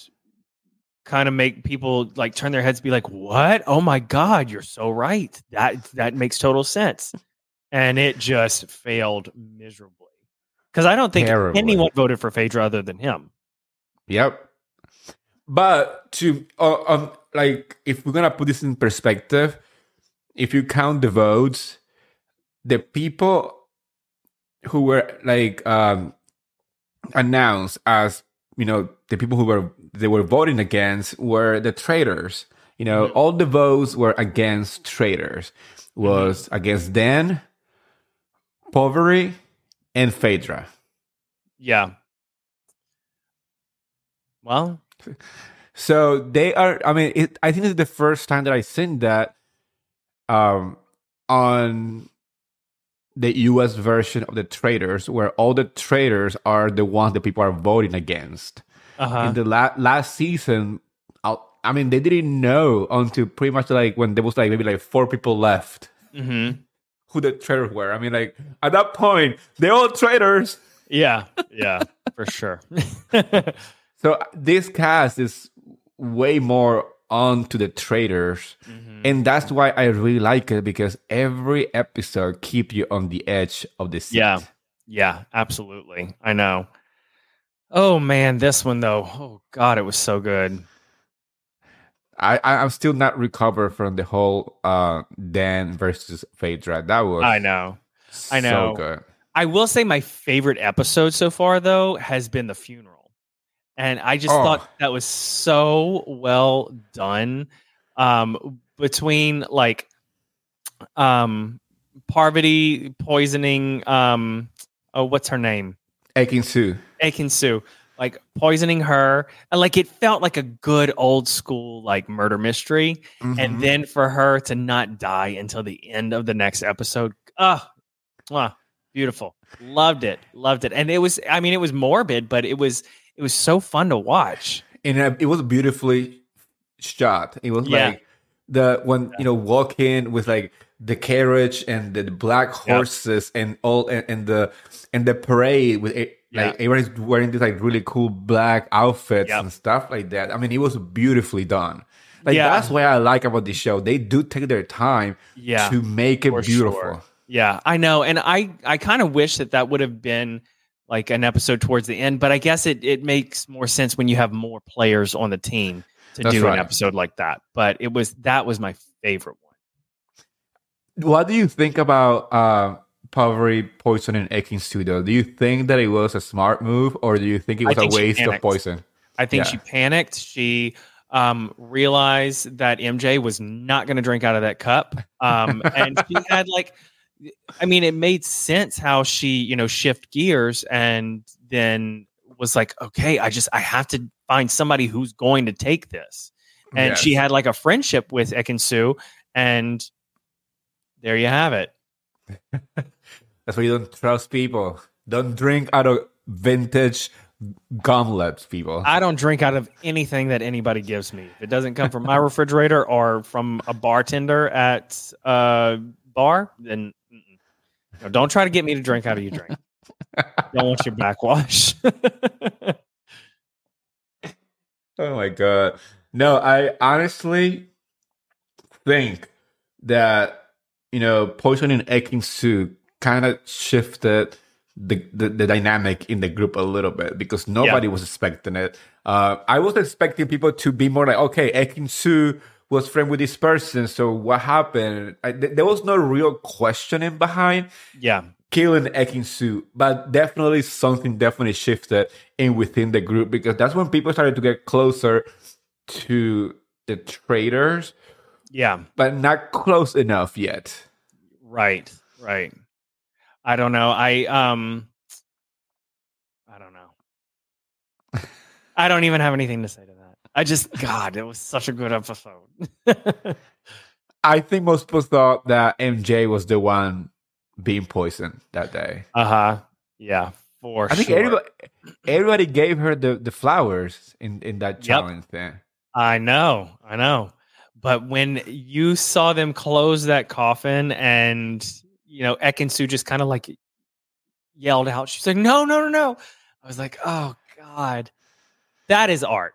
[SPEAKER 2] kind of make people like turn their heads be like, "What? Oh my god, you're so right. That that makes total sense." And it just failed miserably. Cuz I don't think
[SPEAKER 1] Terribly.
[SPEAKER 2] anyone voted for Phaedra other than him.
[SPEAKER 1] Yep. But to uh, um like if we're gonna put this in perspective, if you count the votes, the people who were like um announced as you know the people who were they were voting against were the traitors. You know,
[SPEAKER 2] Mhm.
[SPEAKER 1] all the votes were against traitors. Was against Dan, Parvati, and Phaedra.
[SPEAKER 2] Yeah. Well,
[SPEAKER 1] So they are. I mean, it, I think it's the first time that I seen that um, on the U.S. version of the traitors, where all the traitors are the ones that people are voting against.
[SPEAKER 2] uh-huh.
[SPEAKER 1] In the la- last season, I, I mean, they didn't know until pretty much like when there was like maybe like four people left
[SPEAKER 2] Mhm.
[SPEAKER 1] who the traitors were. I mean, like at that point, they're all traitors.
[SPEAKER 2] Yeah. Yeah, for sure.
[SPEAKER 1] So this cast is way more on to the traitors.
[SPEAKER 2] Mhm.
[SPEAKER 1] And that's why I really like it because every episode keep you on the edge of the seat.
[SPEAKER 2] Yeah. Yeah, absolutely. I know. Oh man, this one though. Oh god, it was so good.
[SPEAKER 1] I, I I'm still not recovered from the whole uh Dan versus Phaedra. That was
[SPEAKER 2] I know. I
[SPEAKER 1] so
[SPEAKER 2] know.
[SPEAKER 1] good.
[SPEAKER 2] I will say my favorite episode so far though has been the funeral. And I just
[SPEAKER 1] Oh.
[SPEAKER 2] thought that was so well done. Um between like um Parvati poisoning um oh what's her name?
[SPEAKER 1] Ekin Su.
[SPEAKER 2] Ekin Su, like poisoning her, and like it felt like a good old school like murder mystery.
[SPEAKER 1] Mhm.
[SPEAKER 2] And then for her to not die until the end of the next episode, ah, mwah, beautiful, loved it, loved it. And it was, I mean, it was morbid, but it was, it was so fun to watch.
[SPEAKER 1] and it was beautifully shot. It was
[SPEAKER 2] Yeah.
[SPEAKER 1] like the when you know walk in with like the carriage and the, black
[SPEAKER 2] Yeah.
[SPEAKER 1] horses and all and, and the and the parade with it.
[SPEAKER 2] Yeah.
[SPEAKER 1] Like everybody's wearing these like really cool black outfits and stuff like that. I mean, it was beautifully done. Like that's what I like about this show. They do take their time
[SPEAKER 2] Yeah,
[SPEAKER 1] to make it beautiful.
[SPEAKER 2] sure. Yeah, I know, and I I kind of wish that that would have been like an episode towards the end, but I guess it it makes more sense when you have more players on the team to
[SPEAKER 1] That's
[SPEAKER 2] do
[SPEAKER 1] right.
[SPEAKER 2] an episode like that. But it was that was my favorite one.
[SPEAKER 1] What do you think about uh, Parvati poisoning Akin Studio? Do you think that it was a smart move, or do you think it was a
[SPEAKER 2] think she
[SPEAKER 1] waste of poison?
[SPEAKER 2] I think
[SPEAKER 1] Yeah.
[SPEAKER 2] she panicked. She um, realized that MJ was not going to drink out of that cup, um, and she had like, I mean, it made sense how she, you know, shift gears and then was like, okay, I just I have to find somebody who's going to take this, and
[SPEAKER 1] Yes.
[SPEAKER 2] she had like a friendship with Ekinsu, and there you have it.
[SPEAKER 1] That's why you don't trust people. Don't drink out of vintage gumlets, people.
[SPEAKER 2] I don't drink out of anything that anybody gives me. If it doesn't come from my refrigerator or from a bartender at a bar, then. No, don't try to get me to drink out of your drink. don't want your backwash.
[SPEAKER 1] oh my god. No, I honestly think that you know poisoning Ekin Su kind of shifted the, the, the dynamic in the group a little bit because nobody yeah. was expecting it. Uh, I was expecting people to be more like, okay, Ekin Su was friend with this person, so what happened? I, th- there was no real questioning behind.
[SPEAKER 2] Yeah.
[SPEAKER 1] Killing Ekin Su, but definitely something definitely shifted in within the group because that's when people started to get closer to the traitors.
[SPEAKER 2] Yeah.
[SPEAKER 1] But not close enough yet.
[SPEAKER 2] Right. Right. I don't know. I um I don't know. I don't even have anything to say. I just God, it was such a good episode.
[SPEAKER 1] I think most people thought that MJ was the one being poisoned that day.
[SPEAKER 2] Uh-huh. Yeah, for
[SPEAKER 1] I think
[SPEAKER 2] sure.
[SPEAKER 1] everybody everybody gave her the, the flowers in, in that challenge yep. thing.
[SPEAKER 2] I know, I know. But when you saw them close that coffin and you know, Ekin just kind of like yelled out. She's like, no, no, no, no. I was like, oh God. That is art.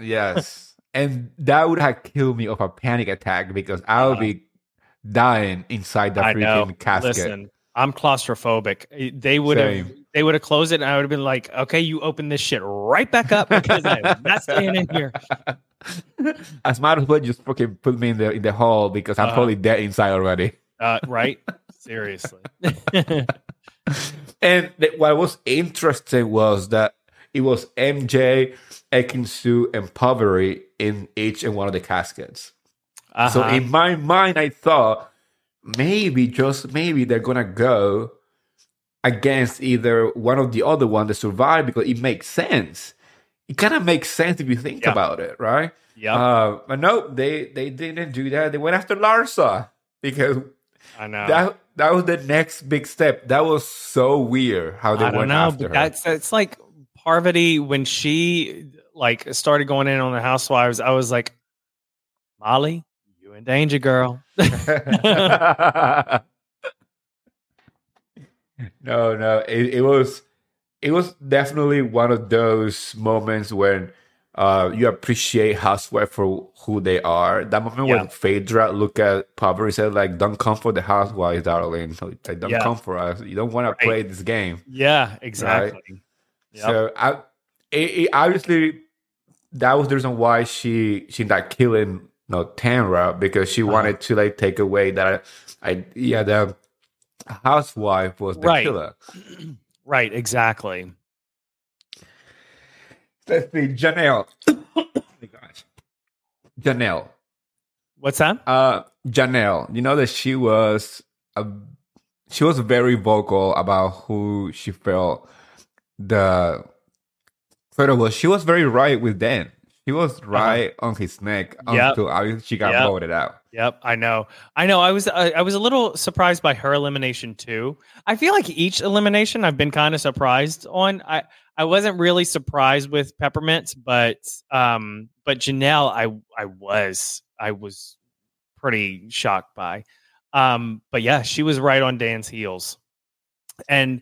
[SPEAKER 1] Yes. And that would have killed me of a panic attack because I would uh, be dying inside the freaking casket. Listen,
[SPEAKER 2] I'm claustrophobic. They would have they would have closed it and I would have been like, okay, you open this shit right back up because I'm not staying in here.
[SPEAKER 1] As might as well just fucking put me in the in the hall because I'm uh, probably dead inside already.
[SPEAKER 2] Uh, right? Seriously.
[SPEAKER 1] and th- what was interesting was that it was MJ, Ekin Su, and Parvati in each and one of the caskets. Uh-huh. So in my mind, I thought maybe, just maybe, they're gonna go against either one of the other one to survive because it makes sense. It kind of makes sense if you think about it, right?
[SPEAKER 2] Yeah.
[SPEAKER 1] Uh, but no, they they didn't do that. They went after Larsa because
[SPEAKER 2] I know
[SPEAKER 1] that that was the next big step. That was so weird how they I went know, after
[SPEAKER 2] her. That's that's like Parvati when she like started going in on the housewives. I was like, Molly, you in danger, girl.
[SPEAKER 1] no, no, it, it was it was definitely one of those moments when uh, you appreciate housewife for who they are. That moment yeah. when Phaedra look at and said, like, don't come for the housewives, darling. Like, don't yeah. come for us. You don't want right. to play this game.
[SPEAKER 2] Yeah, exactly. Right?
[SPEAKER 1] Yep. So I it, it, obviously that was the reason why she she not killing you know, Tamra because she uh-huh. wanted to like take away that I yeah the housewife was the
[SPEAKER 2] right.
[SPEAKER 1] killer.
[SPEAKER 2] Right, exactly.
[SPEAKER 1] Let's see, Janelle. oh my gosh. Janelle.
[SPEAKER 2] What's that?
[SPEAKER 1] Uh, Janelle. You know that she was a, she was very vocal about who she felt the photo was. She was very right with Dan. She was uh-huh. right uh-huh. on his neck yep. until she got yep. voted out.
[SPEAKER 2] Yep, I know. I know. I was I, I was a little surprised by her elimination too. I feel like each elimination I've been kind of surprised on. I I wasn't really surprised with Peppermint, but um, but Janelle, I I was I was pretty shocked by. Um, but yeah, she was right on Dan's heels, and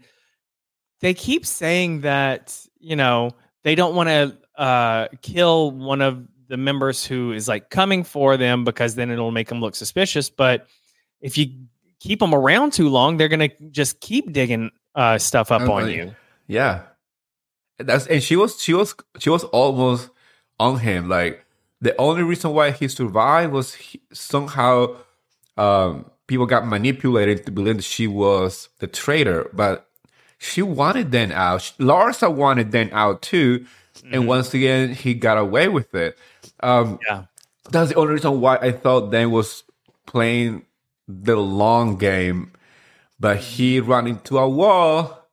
[SPEAKER 2] they keep saying that you know they don't want to uh, kill one of the members who is like coming for them because then it'll make them look suspicious. But if you keep them around too long, they're gonna just keep digging uh, stuff up on you.
[SPEAKER 1] Yeah, that's and she was she was she was almost on him. Like the only reason why he survived was he, somehow um, people got manipulated to believe that she was the traitor, but she wanted Dan out. Larsa wanted Dan out too, mm-hmm. and once again he got away with it. Um,
[SPEAKER 2] yeah,
[SPEAKER 1] that's the only reason why I thought Dan was playing the long game, but he ran into a wall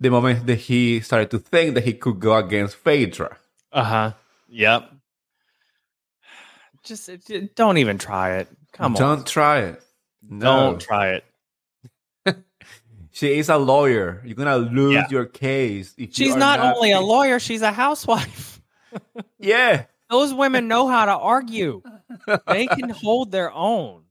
[SPEAKER 1] the moment that he started to think that he could go against Phaedra.
[SPEAKER 2] Uh huh. Yep. Just don't even try it. Come
[SPEAKER 1] don't
[SPEAKER 2] on.
[SPEAKER 1] Don't try it. No.
[SPEAKER 2] Don't try it.
[SPEAKER 1] She is a lawyer. You're gonna lose yeah. your case.
[SPEAKER 2] she's not, not, only a lawyer; she's a housewife.
[SPEAKER 1] yeah.
[SPEAKER 2] Those women know how to argue. they can hold their own.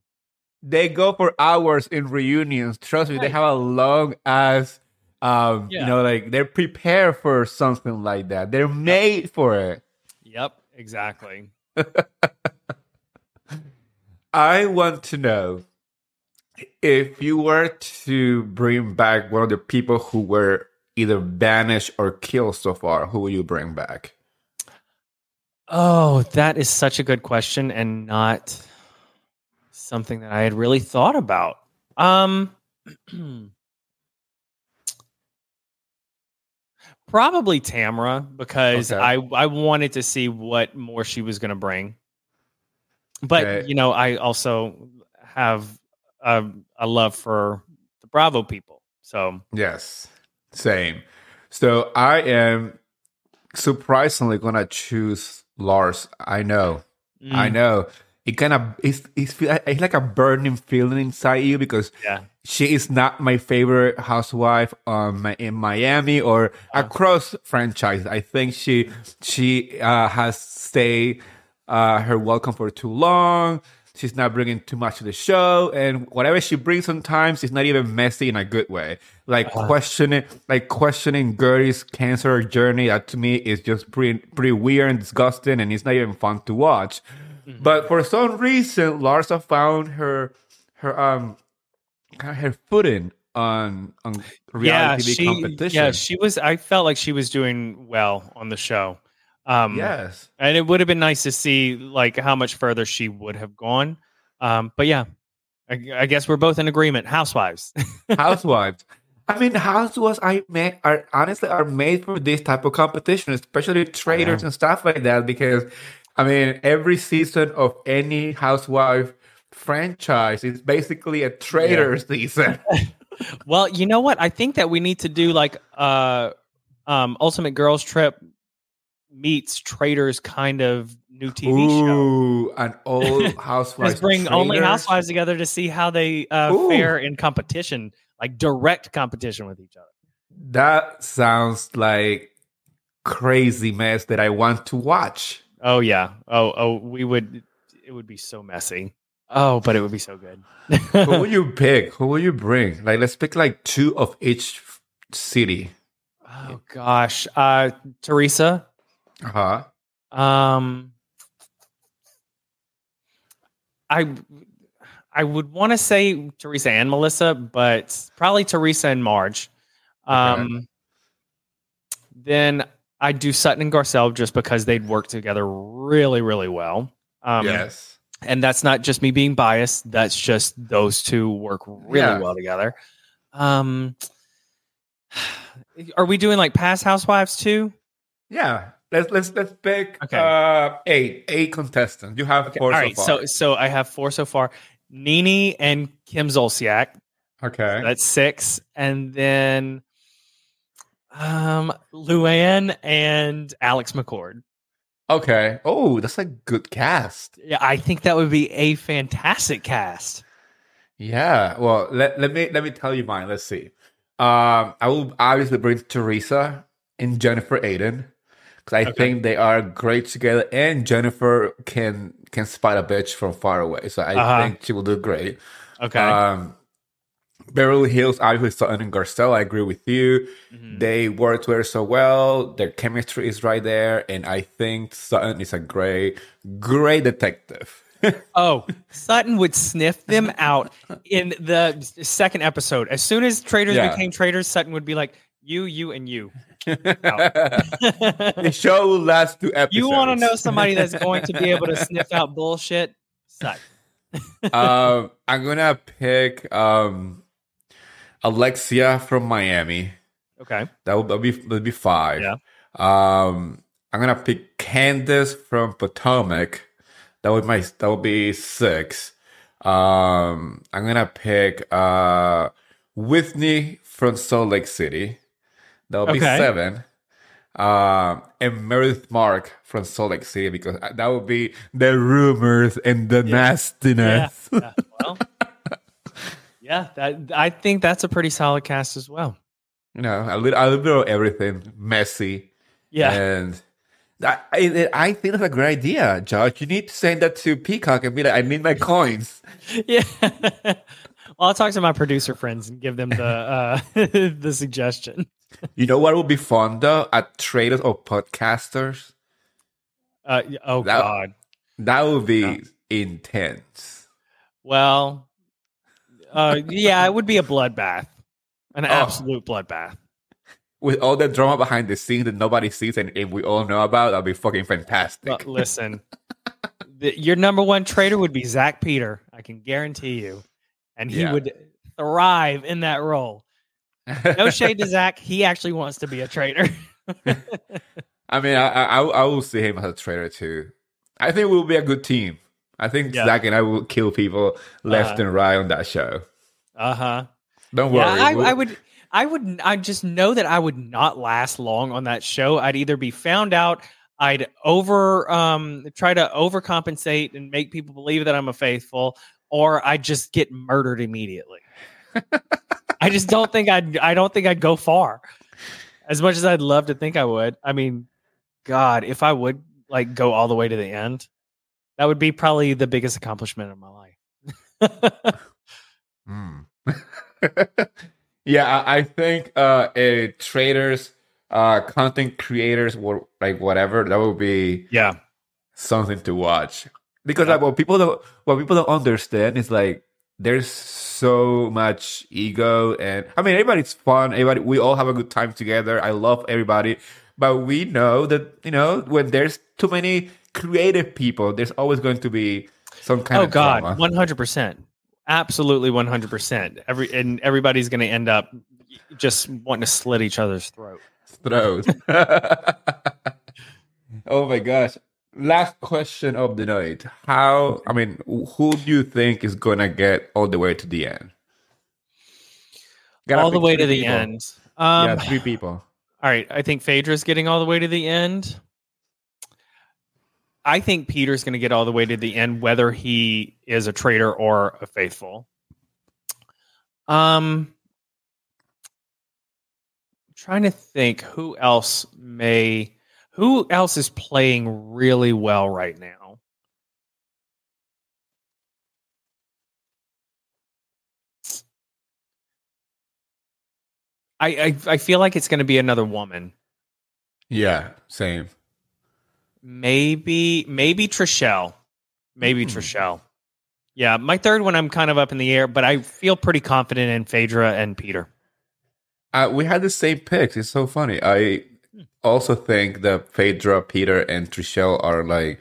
[SPEAKER 1] They go for hours in reunions. Trust me, they have a long ass um, yeah. You know, like they're prepared for something like that. They're made for it.
[SPEAKER 2] Yep, exactly.
[SPEAKER 1] I want to know if you were to bring back one of the people who were either banished or killed so far, who will you bring back?
[SPEAKER 2] Oh, that is such a good question and not something that I had really thought about. Um probably Tamra because
[SPEAKER 1] Okay.
[SPEAKER 2] I I wanted to see what more she was going to bring. But
[SPEAKER 1] Okay.
[SPEAKER 2] you know, I also have a, a love for the Bravo people. So
[SPEAKER 1] Yes, same. So I am surprisingly gonna choose Lars. I know, I
[SPEAKER 2] mm,
[SPEAKER 1] know. It kind of it's it's, feel- it's like a burning feeling inside you because
[SPEAKER 2] yeah.
[SPEAKER 1] she is not my favorite housewife um in Miami or across franchise. I think she she uh, has stayed uh, her welcome for too long. She's not bringing too much to the show, and whatever she brings, sometimes it's not even messy in a good way. Like questioning, like questioning Guerdy's cancer journey. That to me is just pretty pretty weird and disgusting, and it's not even fun to watch. But for some reason, Larsa found her her um kind of her footing on on reality TV
[SPEAKER 2] she,
[SPEAKER 1] competition.
[SPEAKER 2] Yeah, she was. I felt like she was doing well on the show. Um,
[SPEAKER 1] yes.
[SPEAKER 2] and it would have been nice to see like how much further she would have gone. Um, but yeah, I, I guess we're both in agreement. Housewives.
[SPEAKER 1] Housewives. I mean, housewives I made are honestly are made for this type of competition, especially traitors and stuff like that. Because I mean, every season of any housewife franchise is basically a traitor season.
[SPEAKER 2] well, you know what? I think that we need to do like uh, um, Ultimate Girls Trip meets Traitors kind of new TV show.
[SPEAKER 1] Ooh, an old housewives.
[SPEAKER 2] Just bring only housewives together to see how they uh,
[SPEAKER 1] Ooh.
[SPEAKER 2] fare in competition, like direct competition with each other.
[SPEAKER 1] That sounds like crazy mess that I want to watch.
[SPEAKER 2] Oh yeah. Oh oh, we would. It would be so messy. Oh, but it would be so good.
[SPEAKER 1] Who will you pick? Who will you bring? Like, let's pick like two of each city.
[SPEAKER 2] oh gosh, uh, Teresa.
[SPEAKER 1] Uh huh.
[SPEAKER 2] Um, I I would want to say Teresa and Melissa, but probably Teresa and Marge. Um, then I'd do Sutton and Garcelle just because they'd work together really, really well. Um,
[SPEAKER 1] yes.
[SPEAKER 2] and that's not just me being biased. That's just those two work really
[SPEAKER 1] Yeah.
[SPEAKER 2] well together. Um, are we doing like past housewives too?
[SPEAKER 1] Yeah. Let's let's let's pick
[SPEAKER 2] Okay.
[SPEAKER 1] uh eight eight contestants. You have four
[SPEAKER 2] All
[SPEAKER 1] so
[SPEAKER 2] right,
[SPEAKER 1] far.
[SPEAKER 2] so so I have four so far. NeNe and Kim Zolciak.
[SPEAKER 1] okay.
[SPEAKER 2] That's six, and then um Luann and Alex McCord.
[SPEAKER 1] okay. Oh, that's a good cast.
[SPEAKER 2] Yeah, I think that would be a fantastic cast.
[SPEAKER 1] Yeah. Well, let, let me let me tell you mine. Let's see. Um, I will obviously bring Teresa and Jennifer Aydin because I
[SPEAKER 2] Okay.
[SPEAKER 1] think they are great together, and Jennifer can can spot a bitch from far away. So I
[SPEAKER 2] Uh-huh.
[SPEAKER 1] think she will do great.
[SPEAKER 2] Okay.
[SPEAKER 1] Um, Beverly Hills, obviously Sutton and Garcelle. I agree with you.
[SPEAKER 2] Mhm.
[SPEAKER 1] They work together so well. Their chemistry is right there, and I think Sutton is a great, great detective.
[SPEAKER 2] Oh, Sutton would sniff them out in the second episode. As soon as traitors
[SPEAKER 1] Yeah.
[SPEAKER 2] became traitors, Sutton would be like, "You, you, and you."
[SPEAKER 1] the show will last two episodes.
[SPEAKER 2] you want to know somebody that's going to be able to sniff out bullshit? Sutton.
[SPEAKER 1] um, I'm gonna pick um, Alexia from Miami.
[SPEAKER 2] Okay.
[SPEAKER 1] That would that'll be that'll be five.
[SPEAKER 2] Yeah.
[SPEAKER 1] Um, I'm gonna pick Candiace from Potomac. That would my that would be six. Um, I'm gonna pick uh Whitney from Salt Lake City. That would be
[SPEAKER 2] Okay.
[SPEAKER 1] seven. Um, and Meredith Mark from Salt Lake City because that would be the rumors and the
[SPEAKER 2] Yeah.
[SPEAKER 1] nastiness.
[SPEAKER 2] Yeah. Well. Yeah, that I think that's a pretty solid cast as well.
[SPEAKER 1] You know, a little, a little of everything, messy,
[SPEAKER 2] Yeah.
[SPEAKER 1] and I, I, I think that's a great idea, Josh. You need to send that to Peacock and be like, "I need my coins."
[SPEAKER 2] Yeah. well, I'll talk to my producer friends and give them the uh, the suggestion.
[SPEAKER 1] You know what would be fun though? At traitors or podcasters,
[SPEAKER 2] Uh, oh
[SPEAKER 1] That-
[SPEAKER 2] God,
[SPEAKER 1] That would be intense.
[SPEAKER 2] Well, uh, yeah, it would be a bloodbath, an
[SPEAKER 1] Oh.
[SPEAKER 2] absolute bloodbath.
[SPEAKER 1] With all the drama behind the scenes that nobody sees and, and we all know about, that'd be fucking fantastic.
[SPEAKER 2] But listen, the, your number one traitor would be Zack Peter. I can guarantee you, and he
[SPEAKER 1] Yeah.
[SPEAKER 2] would thrive in that role. No shade to Zack. He actually wants to be a traitor.
[SPEAKER 1] I mean, I, I I will see him as a traitor too. I think we'll be a good team. I think
[SPEAKER 2] Yeah.
[SPEAKER 1] Zach and I will kill people left
[SPEAKER 2] Uh-huh.
[SPEAKER 1] and right on that show.
[SPEAKER 2] Uh huh.
[SPEAKER 1] Don't
[SPEAKER 2] Yeah,
[SPEAKER 1] worry.
[SPEAKER 2] I,
[SPEAKER 1] we'll-
[SPEAKER 2] I would. I would. I just know that I would not last long on that show. I'd either be found out. I'd over um try to overcompensate and make people believe that I'm a faithful, or I'd just get murdered immediately. I just don't think I'd. I don't think I'd go far. As much as I'd love to think I would. I mean, God, if I would like go all the way to the end, that would be probably the biggest accomplishment of my life.
[SPEAKER 1] Hmm. yeah, I, think uh, uh traitors, uh, content creators, or like whatever, that would be
[SPEAKER 2] yeah.
[SPEAKER 1] something to watch. Because like, what people don't what people don't understand is like there's so much ego and I mean everybody's fun, everybody we all have a good time together. I love everybody. But we know that, you know, when there's too many creative people, there's always going to be some kind
[SPEAKER 2] oh,
[SPEAKER 1] of oh
[SPEAKER 2] god
[SPEAKER 1] drama.
[SPEAKER 2] 100% absolutely 100% every and everybody's going to end up just wanting to slit each other's throat
[SPEAKER 1] throat. oh my gosh. Last question of the night. How, I mean, who do you think is going to get all the way to the end? Gotta
[SPEAKER 2] all the way to the
[SPEAKER 1] people.
[SPEAKER 2] end um
[SPEAKER 1] yeah, three people.
[SPEAKER 2] all right i think phaedra's getting all the way to the end i think peter's going to get all the way to the end whether he is a traitor or a faithful um trying to think who else may who else is playing really well right now I, I I feel like it's going to be another woman.
[SPEAKER 1] Yeah, same.
[SPEAKER 2] Maybe maybe Trishelle. Maybe
[SPEAKER 1] Hmm.
[SPEAKER 2] Trishelle. Yeah, my third one I'm kind of up in the air, but I feel pretty confident in Phaedra and Peter.
[SPEAKER 1] Uh, we had the same picks. It's so funny. I also think that Phaedra, Peter, and Trishelle are like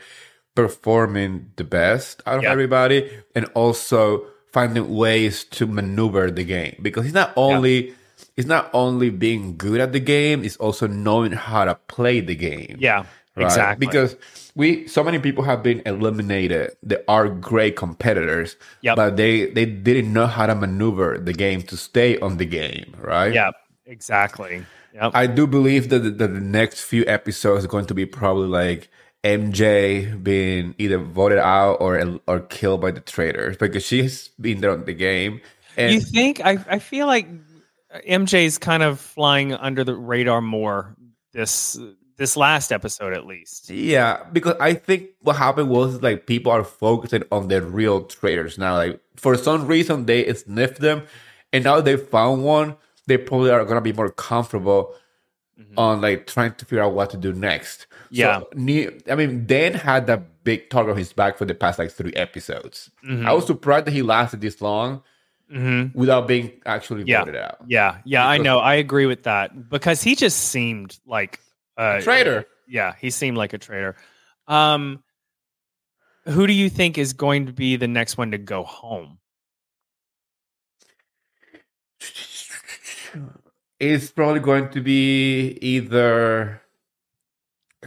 [SPEAKER 1] performing the best out of
[SPEAKER 2] Yeah.
[SPEAKER 1] everybody, and also finding ways to maneuver the game because he's not only he's not only being good at the game, he's also knowing how to play the game.
[SPEAKER 2] Yeah,
[SPEAKER 1] right?
[SPEAKER 2] exactly.
[SPEAKER 1] Because we so many people have been eliminated that are great competitors,
[SPEAKER 2] Yep.
[SPEAKER 1] but they they didn't know how to maneuver the game to stay on the game, right?
[SPEAKER 2] yeah, exactly. Yep.
[SPEAKER 1] I do believe that the, the next few episodes are going to be probably like MJ being either voted out or or killed by the traitors because she's been there on the game. And
[SPEAKER 2] you think I I feel like MJ's kind of flying under the radar more this this last episode at least.
[SPEAKER 1] yeah, because I think what happened was like people are focusing on the real traitors now. Like for some reason they sniffed them, and now they found one. They probably are gonna be more comfortable on like trying to figure out what to do next.
[SPEAKER 2] Yeah.
[SPEAKER 1] So, I mean, Dan had that big target on his back for the past like three episodes.
[SPEAKER 2] Mhm.
[SPEAKER 1] I was surprised that he lasted this long
[SPEAKER 2] Mm-hmm.
[SPEAKER 1] without being actually
[SPEAKER 2] Yeah.
[SPEAKER 1] voted out.
[SPEAKER 2] Yeah, yeah, I know. I agree with that because he just seemed like a
[SPEAKER 1] Traitor.
[SPEAKER 2] Yeah, he seemed like a traitor. Um, who do you think is going to be the next one to go home?
[SPEAKER 1] It's probably going to be either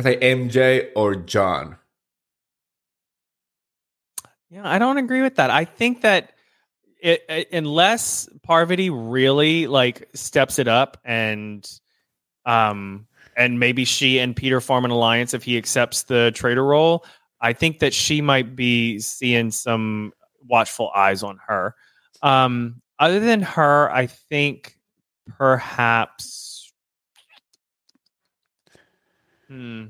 [SPEAKER 1] say MJ or John.
[SPEAKER 2] Yeah, I don't agree with that. I think that it, it- unless Parvati really like steps it up and um and maybe she and Peter form an alliance if he accepts the traitor role, I think that she might be seeing some watchful eyes on her. Um other than her, I think perhaps hmm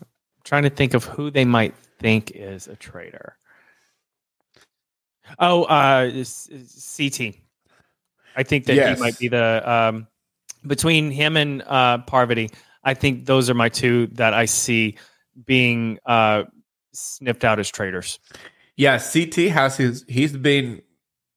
[SPEAKER 2] I'm trying to think of who they might think is a traitor. Oh, uh, CT. I think that
[SPEAKER 1] Yes.
[SPEAKER 2] he might be the um, between him and uh, Parvati. I think those are my two that I see being uh, sniffed out as traitors.
[SPEAKER 1] Yeah, CT has his. He's been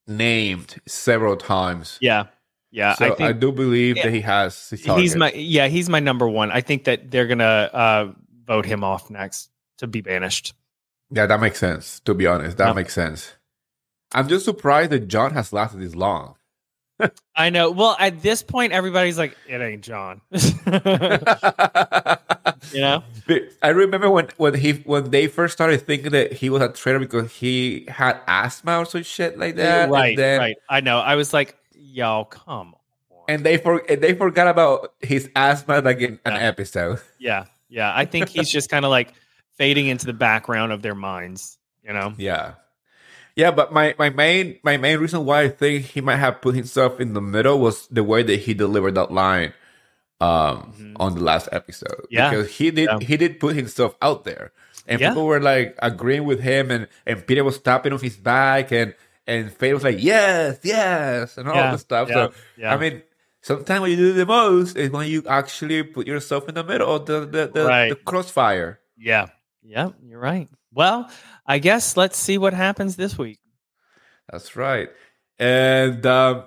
[SPEAKER 1] named several times.
[SPEAKER 2] Yeah, yeah.
[SPEAKER 1] So I,
[SPEAKER 2] think
[SPEAKER 1] do believe
[SPEAKER 2] yeah,
[SPEAKER 1] that he has.
[SPEAKER 2] He's my yeah. He's my number one. I think that they're gonna uh, vote him off next to be banished.
[SPEAKER 1] Yeah, that makes sense. To be honest, that makes sense. I'm just surprised that John has lasted this long.
[SPEAKER 2] I know. Well, at this point, everybody's like, "It ain't John." you know?
[SPEAKER 1] I remember when when he when they first started thinking that he was a traitor because he had asthma or some shit like that.
[SPEAKER 2] right,
[SPEAKER 1] then-
[SPEAKER 2] right. I know. I was like, "Y'all, come on."
[SPEAKER 1] And they for and they forgot about his asthma like in an episode.
[SPEAKER 2] yeah, yeah. I think he's just kind of like fading into the background of their minds. You know?
[SPEAKER 1] Yeah. Yeah, but my, my main my main reason why I think he might have put himself in the middle was the way that he delivered that line um
[SPEAKER 2] Mhm.
[SPEAKER 1] on the last episode.
[SPEAKER 2] Yeah.
[SPEAKER 1] Because he did
[SPEAKER 2] Yeah.
[SPEAKER 1] he did put himself out there. And
[SPEAKER 2] Yeah.
[SPEAKER 1] people were like agreeing with him and, and Peter was tapping on his back and and Faye was like, Yes, yes, and all
[SPEAKER 2] Yeah,
[SPEAKER 1] the stuff. so
[SPEAKER 2] yeah.
[SPEAKER 1] I mean sometimes what you do the most is when you actually put yourself in the middle of the the, the,
[SPEAKER 2] Right.
[SPEAKER 1] the crossfire.
[SPEAKER 2] Yeah, yeah. You're right. Well, I guess let's see what happens this week.
[SPEAKER 1] That's right. And um,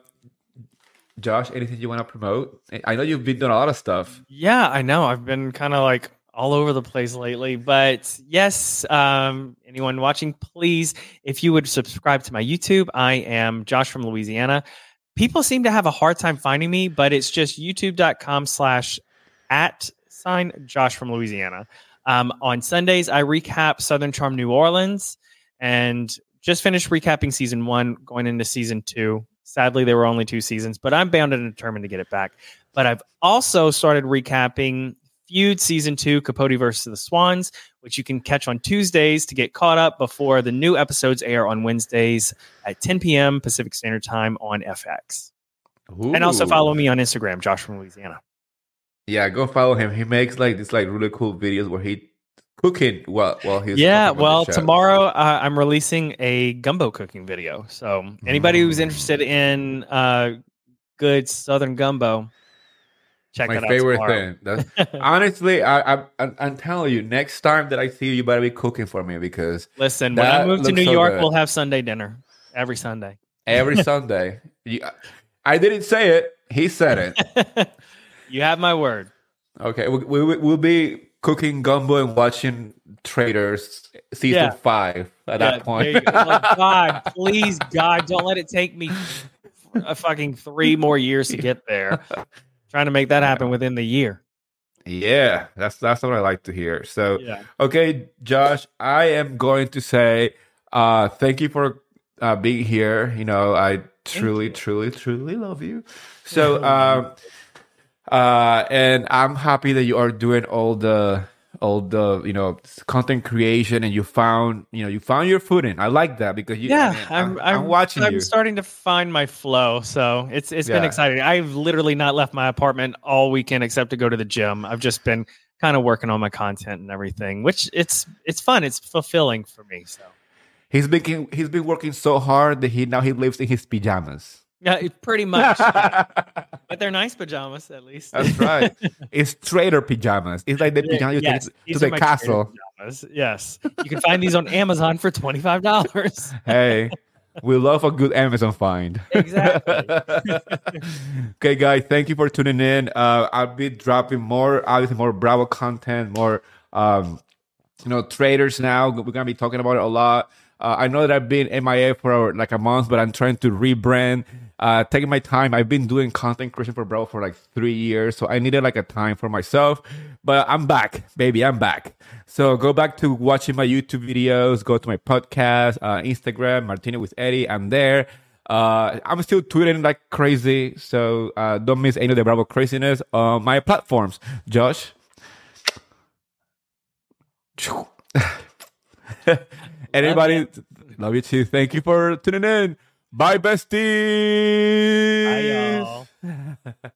[SPEAKER 1] Josh, anything you want to promote? I know you've been doing a lot of stuff.
[SPEAKER 2] Yeah, I know. I've been kind of like all over the place lately, but yes, um, anyone watching, please, if you would subscribe to my YouTube, I am Josh from Louisiana. People seem to have a hard time finding me, but it's just youtube.com slash at sign Josh from Louisiana. Um, on Sundays, I recap Southern Charm New Orleans and just finished recapping season one, going into season two. Sadly, there were only two seasons, but I'm bound and determined to get it back. But I've also started recapping Feud season two, Capote versus the Swans, which you can catch on Tuesdays to get caught up before the new episodes air on Wednesdays at 10 p.m. Pacific Standard Time on FX. And also follow me on Instagram, Josh from Louisiana.
[SPEAKER 1] Yeah, go follow him. He makes like this like really cool videos where he cooking while while he's
[SPEAKER 2] yeah,
[SPEAKER 1] cooking on the
[SPEAKER 2] well, tomorrow uh, I'm releasing a gumbo cooking video. So anybody who's
[SPEAKER 1] Mm.
[SPEAKER 2] interested in uh, good Southern gumbo, check
[SPEAKER 1] my
[SPEAKER 2] that out
[SPEAKER 1] favorite
[SPEAKER 2] tomorrow.
[SPEAKER 1] thing. Honestly, I, I I'm, I'm telling you, next time that I see you, you better be cooking for me because
[SPEAKER 2] Listen, when I move to New
[SPEAKER 1] so
[SPEAKER 2] York,
[SPEAKER 1] good.
[SPEAKER 2] we'll have Sunday dinner every Sunday.
[SPEAKER 1] every Sunday, you, I didn't say it. He said it.
[SPEAKER 2] you have my word.
[SPEAKER 1] Okay, we, we we'll be cooking gumbo and watching Traitors season
[SPEAKER 2] Yeah.
[SPEAKER 1] five at
[SPEAKER 2] Yeah,
[SPEAKER 1] that point.
[SPEAKER 2] God, please, God, don't let it take me a fucking three more years to get there. Trying to make that happen within the year.
[SPEAKER 1] yeah, that's that's what I like to hear. So,
[SPEAKER 2] Yeah.
[SPEAKER 1] okay, Josh, I am going to say uh, thank you for uh, being here. You know, I truly, truly, truly love you. So, um, uh, Uh, and I'm happy that you are doing all the all the you know content creation and you found you know you found your footing. I like that because you,
[SPEAKER 2] Yeah,
[SPEAKER 1] I mean,
[SPEAKER 2] I'm,
[SPEAKER 1] I'm,
[SPEAKER 2] I'm,
[SPEAKER 1] watching
[SPEAKER 2] I'm
[SPEAKER 1] you.
[SPEAKER 2] starting to find my flow, so it's it's been exciting. I've literally not left my apartment all weekend except to go to the gym. I've just been kind of working on my content and everything, which it's it's fun. It's fulfilling for me. So
[SPEAKER 1] He's been he's been working so hard that he now he lives in his pajamas.
[SPEAKER 2] Yeah, pretty much. But they're nice pajamas, at least.
[SPEAKER 1] That's right. It's traitor pajamas. It's like the pajamas you
[SPEAKER 2] Yes,
[SPEAKER 1] take to the
[SPEAKER 2] are my traitor
[SPEAKER 1] castle.
[SPEAKER 2] Yes, you can find these on Amazon for twenty five dollars.
[SPEAKER 1] Hey, we love a good Amazon find.
[SPEAKER 2] Exactly.
[SPEAKER 1] okay, guys, thank you for tuning in. Uh, I'll be dropping more, obviously, more Bravo content, more, um, you know, traitors now. We're gonna be talking about it a lot. Uh, I know that I've been MIA for like a month, but I'm trying to rebrand. Uh, taking my time. I've been doing content creation for Bravo for like three years, so I needed like a time for myself. But I'm back, baby. I'm back. So go back to watching my YouTube videos. Go to my podcast, uh, Instagram, MarTEAnis with Eddy. I'm there. Uh, I'm still tweeting like crazy, so uh, don't miss any of the Bravo craziness on my platforms. Josh. Anybody, love you too. Thank you for tuning in. Bye, besties.
[SPEAKER 2] Bye, y'all.